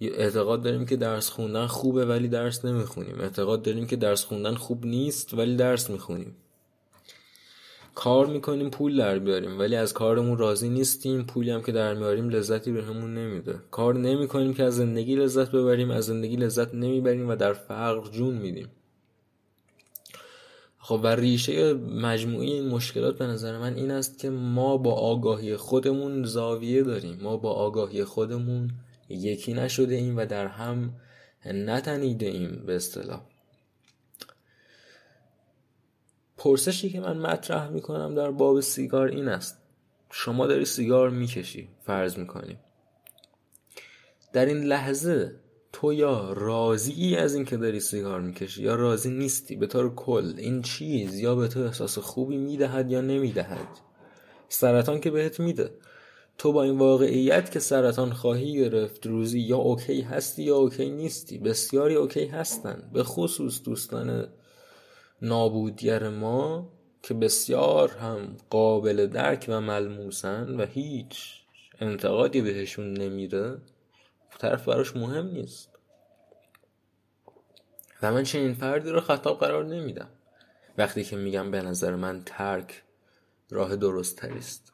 اعتقاد داریم که درس خوندن خوبه ولی درس نمی‌خونیم. اعتقاد داریم که درس خوندن خوب نیست ولی درس می‌خونیم. کار می‌کنیم پول در بیاریم ولی از کارمون راضی نیستیم. پولی هم که در میاریم لذتی به نمیده. کار نمی‌کنیم که از زندگی لذت ببریم از زندگی لذت نمی‌بریم و در فقر جون میدیم. خب و ریشه مجموعی این مشکلات به نظر من این است که ما با آگاهی خودمون زاویه داریم. ما با آگاهی خودمون یکی نشده ایم و در هم نتنیده ایم به اصطلاح. پرسشی که من مطرح می‌کنم در باب سیگار این است. شما داری سیگار می‌کشی فرض می‌کنیم در این لحظه تو یا راضی از اینکه داری سیگار می‌کشی یا راضی نیستی به طور کل این چیز یا به تو احساس خوبی می‌دهد یا نمی‌دهد؟ سرطان که بهت میده. تو با این واقعیت که سرطان خواهی گرفت روزی یا okay هستی یا okay نیستی بسیاری okay هستن به خصوص دوستان نابودگر ما که بسیار هم قابل درک و ملموسن و هیچ انتقادی بهشون نمیره طرف براش مهم نیست. و من چنین فردی رو خطاب قرار نمیدم. وقتی که میگم به نظر من ترک راه درست تریست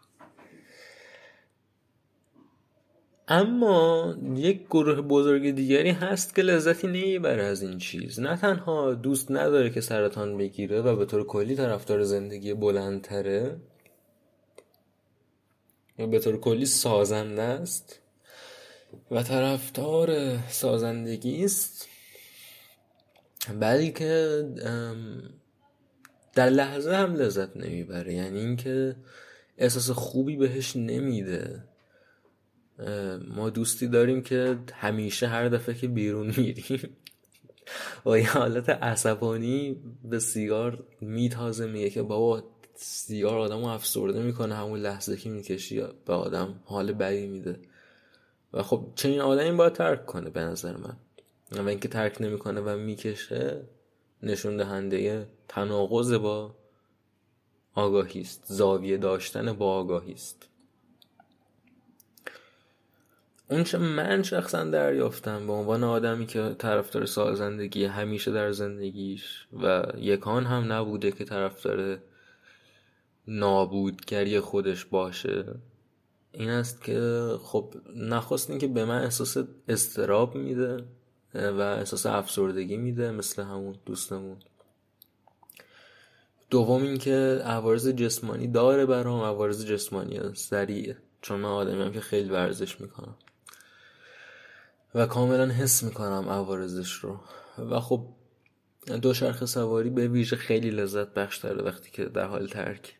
اما یک گروه بزرگ دیگری هست که لذتی نمی‌بره از این چیز. نه تنها دوست نداره که سرطان بگیره و به طور کلی طرفدار زندگی بلندتره یا به طور کلی سازنده است و طرفدار سازندگی است بلکه در لحظه هم لذت نمی‌بره. یعنی اینکه احساس خوبی بهش نمیده. ما دوستی داریم که همیشه هر دفعه که بیرون میریم با یه حالت عصبانی به سیگار میتازه میگه که بابا سیگار آدم افسرده می‌کنه همون لحظه که می‌کشی به آدم حال بدی میده. و خب چنین آدمی باید ترک کنه به نظر من. و اینکه ترک نمی‌کنه و می‌کشه نشون دهنده تناقض با آگاهی است زاویه داشتن با آگاهی است. اون چه من شخصا دریافتم به عنوان آدمی که طرفدار سازندگی همیشه در زندگیش و یکان هم نبوده که طرفدار نابودگری خودش باشه این است که خب نخواست که به من احساس استراب میده و احساس افسردگی میده مثل همون دوستمون. دوم اینکه عوارض جسمانی داره برام عوارض جسمانی سریع چون من آدمی هم که خیلی ورزش می‌کنم. و کاملا حس می‌کنم عوارضش رو. و خب دو شرخ سواری به ویژه خیلی لذت بخش داره وقتی که در حال ترک.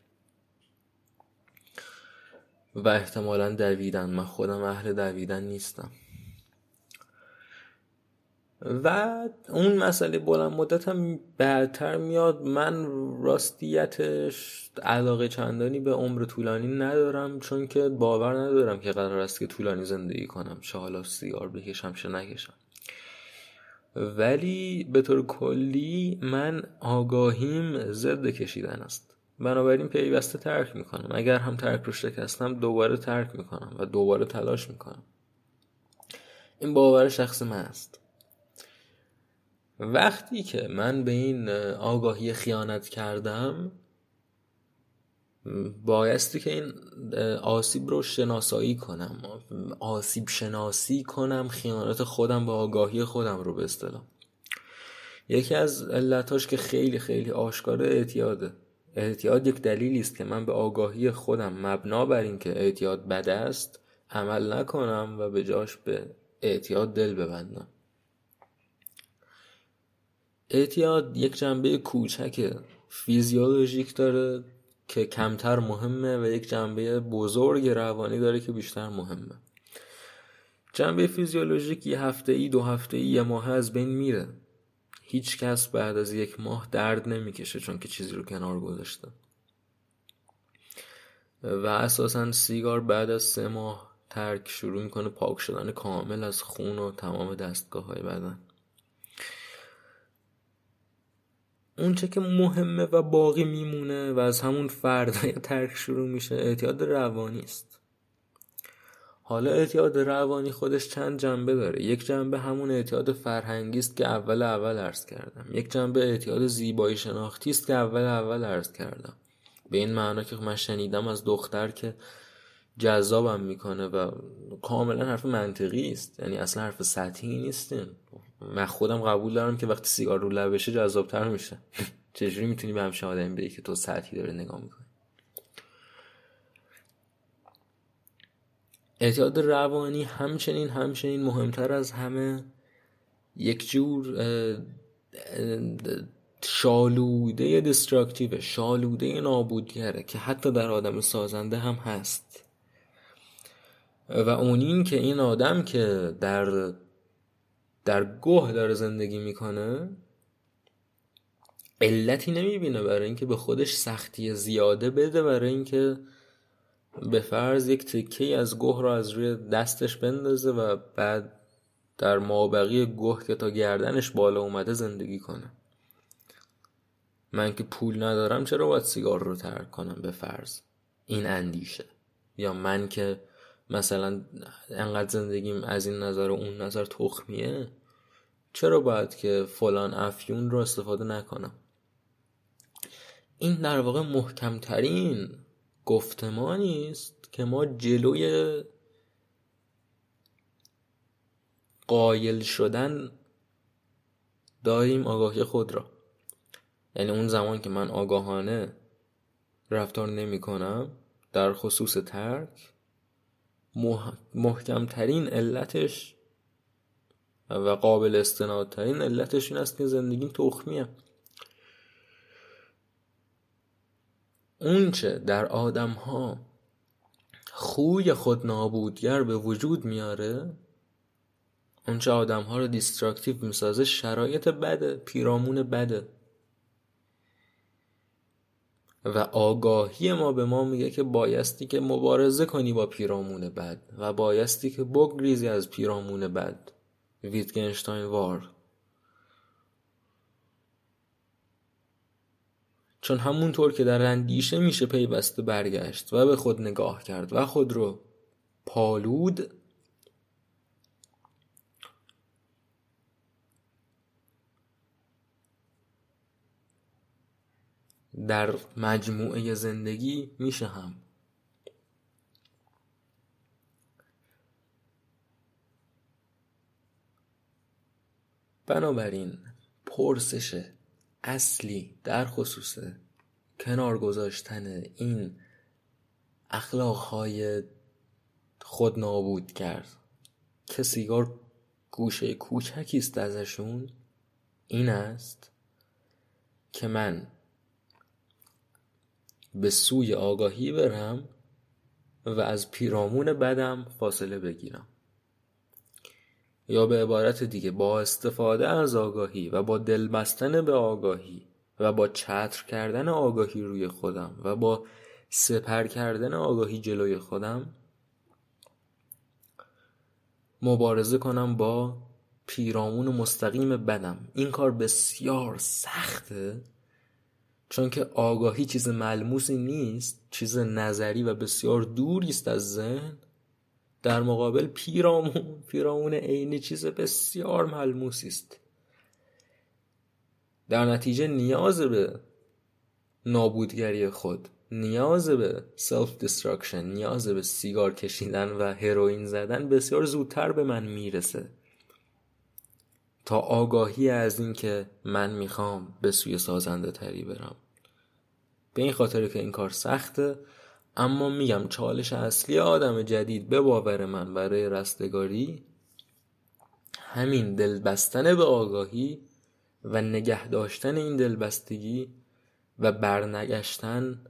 و احتمالا دویدن. من خودم اهل دویدن نیستم. و اون مسئله بلند مدت هم بعدتر میاد. من راستیتش علاقه چندانی به عمر طولانی ندارم چون که باور ندارم که قرار است که طولانی زندگی کنم. چه حالا سیگار بکشم چه نکشم. ولی به طور کلی من آگاهیم ضد کشیدن است. بنابراین پیوسته ترک می‌کنم. اگر هم ترک رو شکستم دوباره ترک می‌کنم و دوباره تلاش می‌کنم. این باور شخص من است. وقتی که من به این آگاهی خیانت کردم بایستی که این آسیب رو شناسایی کنم. آسیب شناسی کنم خیانت خودم به آگاهی خودم رو به یکی از علتاش که خیلی خیلی آشکار اعتیاده اعتیاد یک دلیلی است که من به آگاهی خودم مبنا بر اینکه اعتیاد بد است عمل نکنم و به جاش به اعتیاد دل ببندم. اعتیاد یک جنبه کوچک فیزیولوژیک داره که کمتر مهمه و یک جنبه بزرگ روانی داره که بیشتر مهمه. جنبه فیزیولوژیک یه هفته ای دو هفته ای یه ماه از بین میره. هیچ کس بعد از یک ماه درد نمی‌کشه چون که چیزی رو کنار گذاشته. و اساسا سیگار بعد از سه ماه ترک شروع می‌کنه پاک شدن کامل از خون و تمام دستگاه های بدن. اونچه که مهمه و باقی میمونه و از همون فردای ترک شروع میشه اعتیاد روانی است. حالا اعتیاد روانی خودش چند جنبه داره. یک جنبه همون اعتیاد فرهنگی است که اول اول عرض کردم. یک جنبه اعتیاد زیبایی شناختی است که اول اول عرض کردم. به این معنا که من شنیدم از دختر که جذابم می‌کنه و کاملا حرف منطقی است. یعنی اصلا حرف سطحی نیستین من خودم قبول دارم که وقتی سیگار رو لبشه جذابتر میشه. چجوری می‌تونی به همشه آدمی بگی که تو سطحی داره نگاه می‌کنی؟ اعتیاد روانی همچنین همچنین مهمتر از همه. یک جور شالوده دستراکتیو شالوده نابودگره که حتی در آدم سازنده هم هست. و اون این که این آدم که در در گوه داره زندگی می‌کنه علتی نمی‌بینه برای اینکه به خودش سختی زیاده بده برای اینکه به فرض یک تکه از گوه رو از روی دستش بندازه و بعد در مابقی گوه که تا گردنش بالا اومده زندگی کنه. من که پول ندارم چرا باید سیگار رو ترک کنم به فرض؟ این اندیشه. یا من که مثلا انقدر زندگیم از این نظر و اون نظر تخمیه چرا باید که فلان افیون رو استفاده نکنم؟ این در واقع محکمترین گفتمانی است که ما جلوی قایل شدن داریم آگاهی خود را. یعنی اون زمان که من آگاهانه رفتار نمی کنم در خصوص ترک محکمترین علتش و قابل استنادترین علتش این است که زندگی تخمیه. اونچه در آدم ها خوی خود نابودگر به وجود میاره اونچه آدم ها رو دیستراکتیو می‌سازه شرایط بده پیرامون بده و آگاهی ما به ما میگه که بایستی که مبارزه کنی با پیرامون بد و بایستی که بگریزی از پیرامون بد. ویتگنشتاین وار. چون همونطور که در اندیشه میشه پیوسته برگشت و به خود نگاه کرد و خود رو پالود در مجموعه زندگی میشه هم. بنابراین پرسش اصلی در خصوص کنار گذاشتن این اخلاقهای خود نابود کرد که سیگار گوشه کوچکی است ازشون این است که من به سوی آگاهی برم و از پیرامون بدم فاصله بگیرم. یا به عبارت دیگه با استفاده از آگاهی و با دل بستن به آگاهی و با چتر کردن آگاهی روی خودم و با سپر کردن آگاهی جلوی خودم مبارزه کنم با پیرامون مستقیم بدم. این کار بسیار سخته چون که آگاهی چیز ملموسی نیست چیز نظری و بسیار دوری است از ذهن. در مقابل پیرامون. پیرامون عینی چیز بسیار ملموسی است. در نتیجه نیاز به نابودگری خود نیاز به self destruction نیاز به سیگار کشیدن و هروئین زدن بسیار زودتر به من می‌رسه. تا آگاهی از این که من می‌خوام به سوی سازنده تری برم. به این خاطر که این کار سخته. اما میگم چالش اصلی آدم جدید به باور من برای رستگاری همین دل بستن به آگاهی و نگه داشتن این دلبستگی و برنگشتن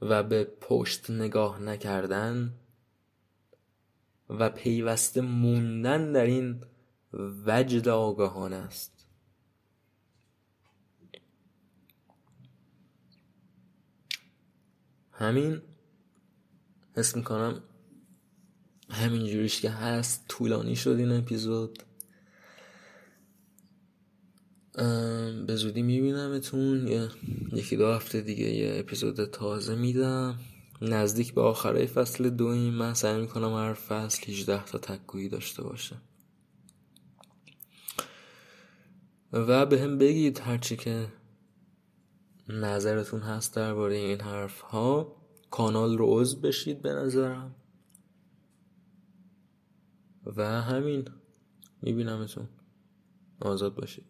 و به پشت نگاه نکردن و پیوسته موندن در این وجد آگاهانه است. همین حس می‌کنم همین جوریش که هست طولانی شد این اپیزود. به زودی میبینمتون. یه یکی دو هفته دیگه یه اپیزود تازه میدم. نزدیک به آخرای فصل دویم. من سعی می‌کنم هر فصل 18 تا تکگویی داشته باشه. و به هم بگید هرچی که نظرتون هست درباره این حرف ها کانال رو عضو بشید به نظرم. و همین میبینمتون. آزاد باشید.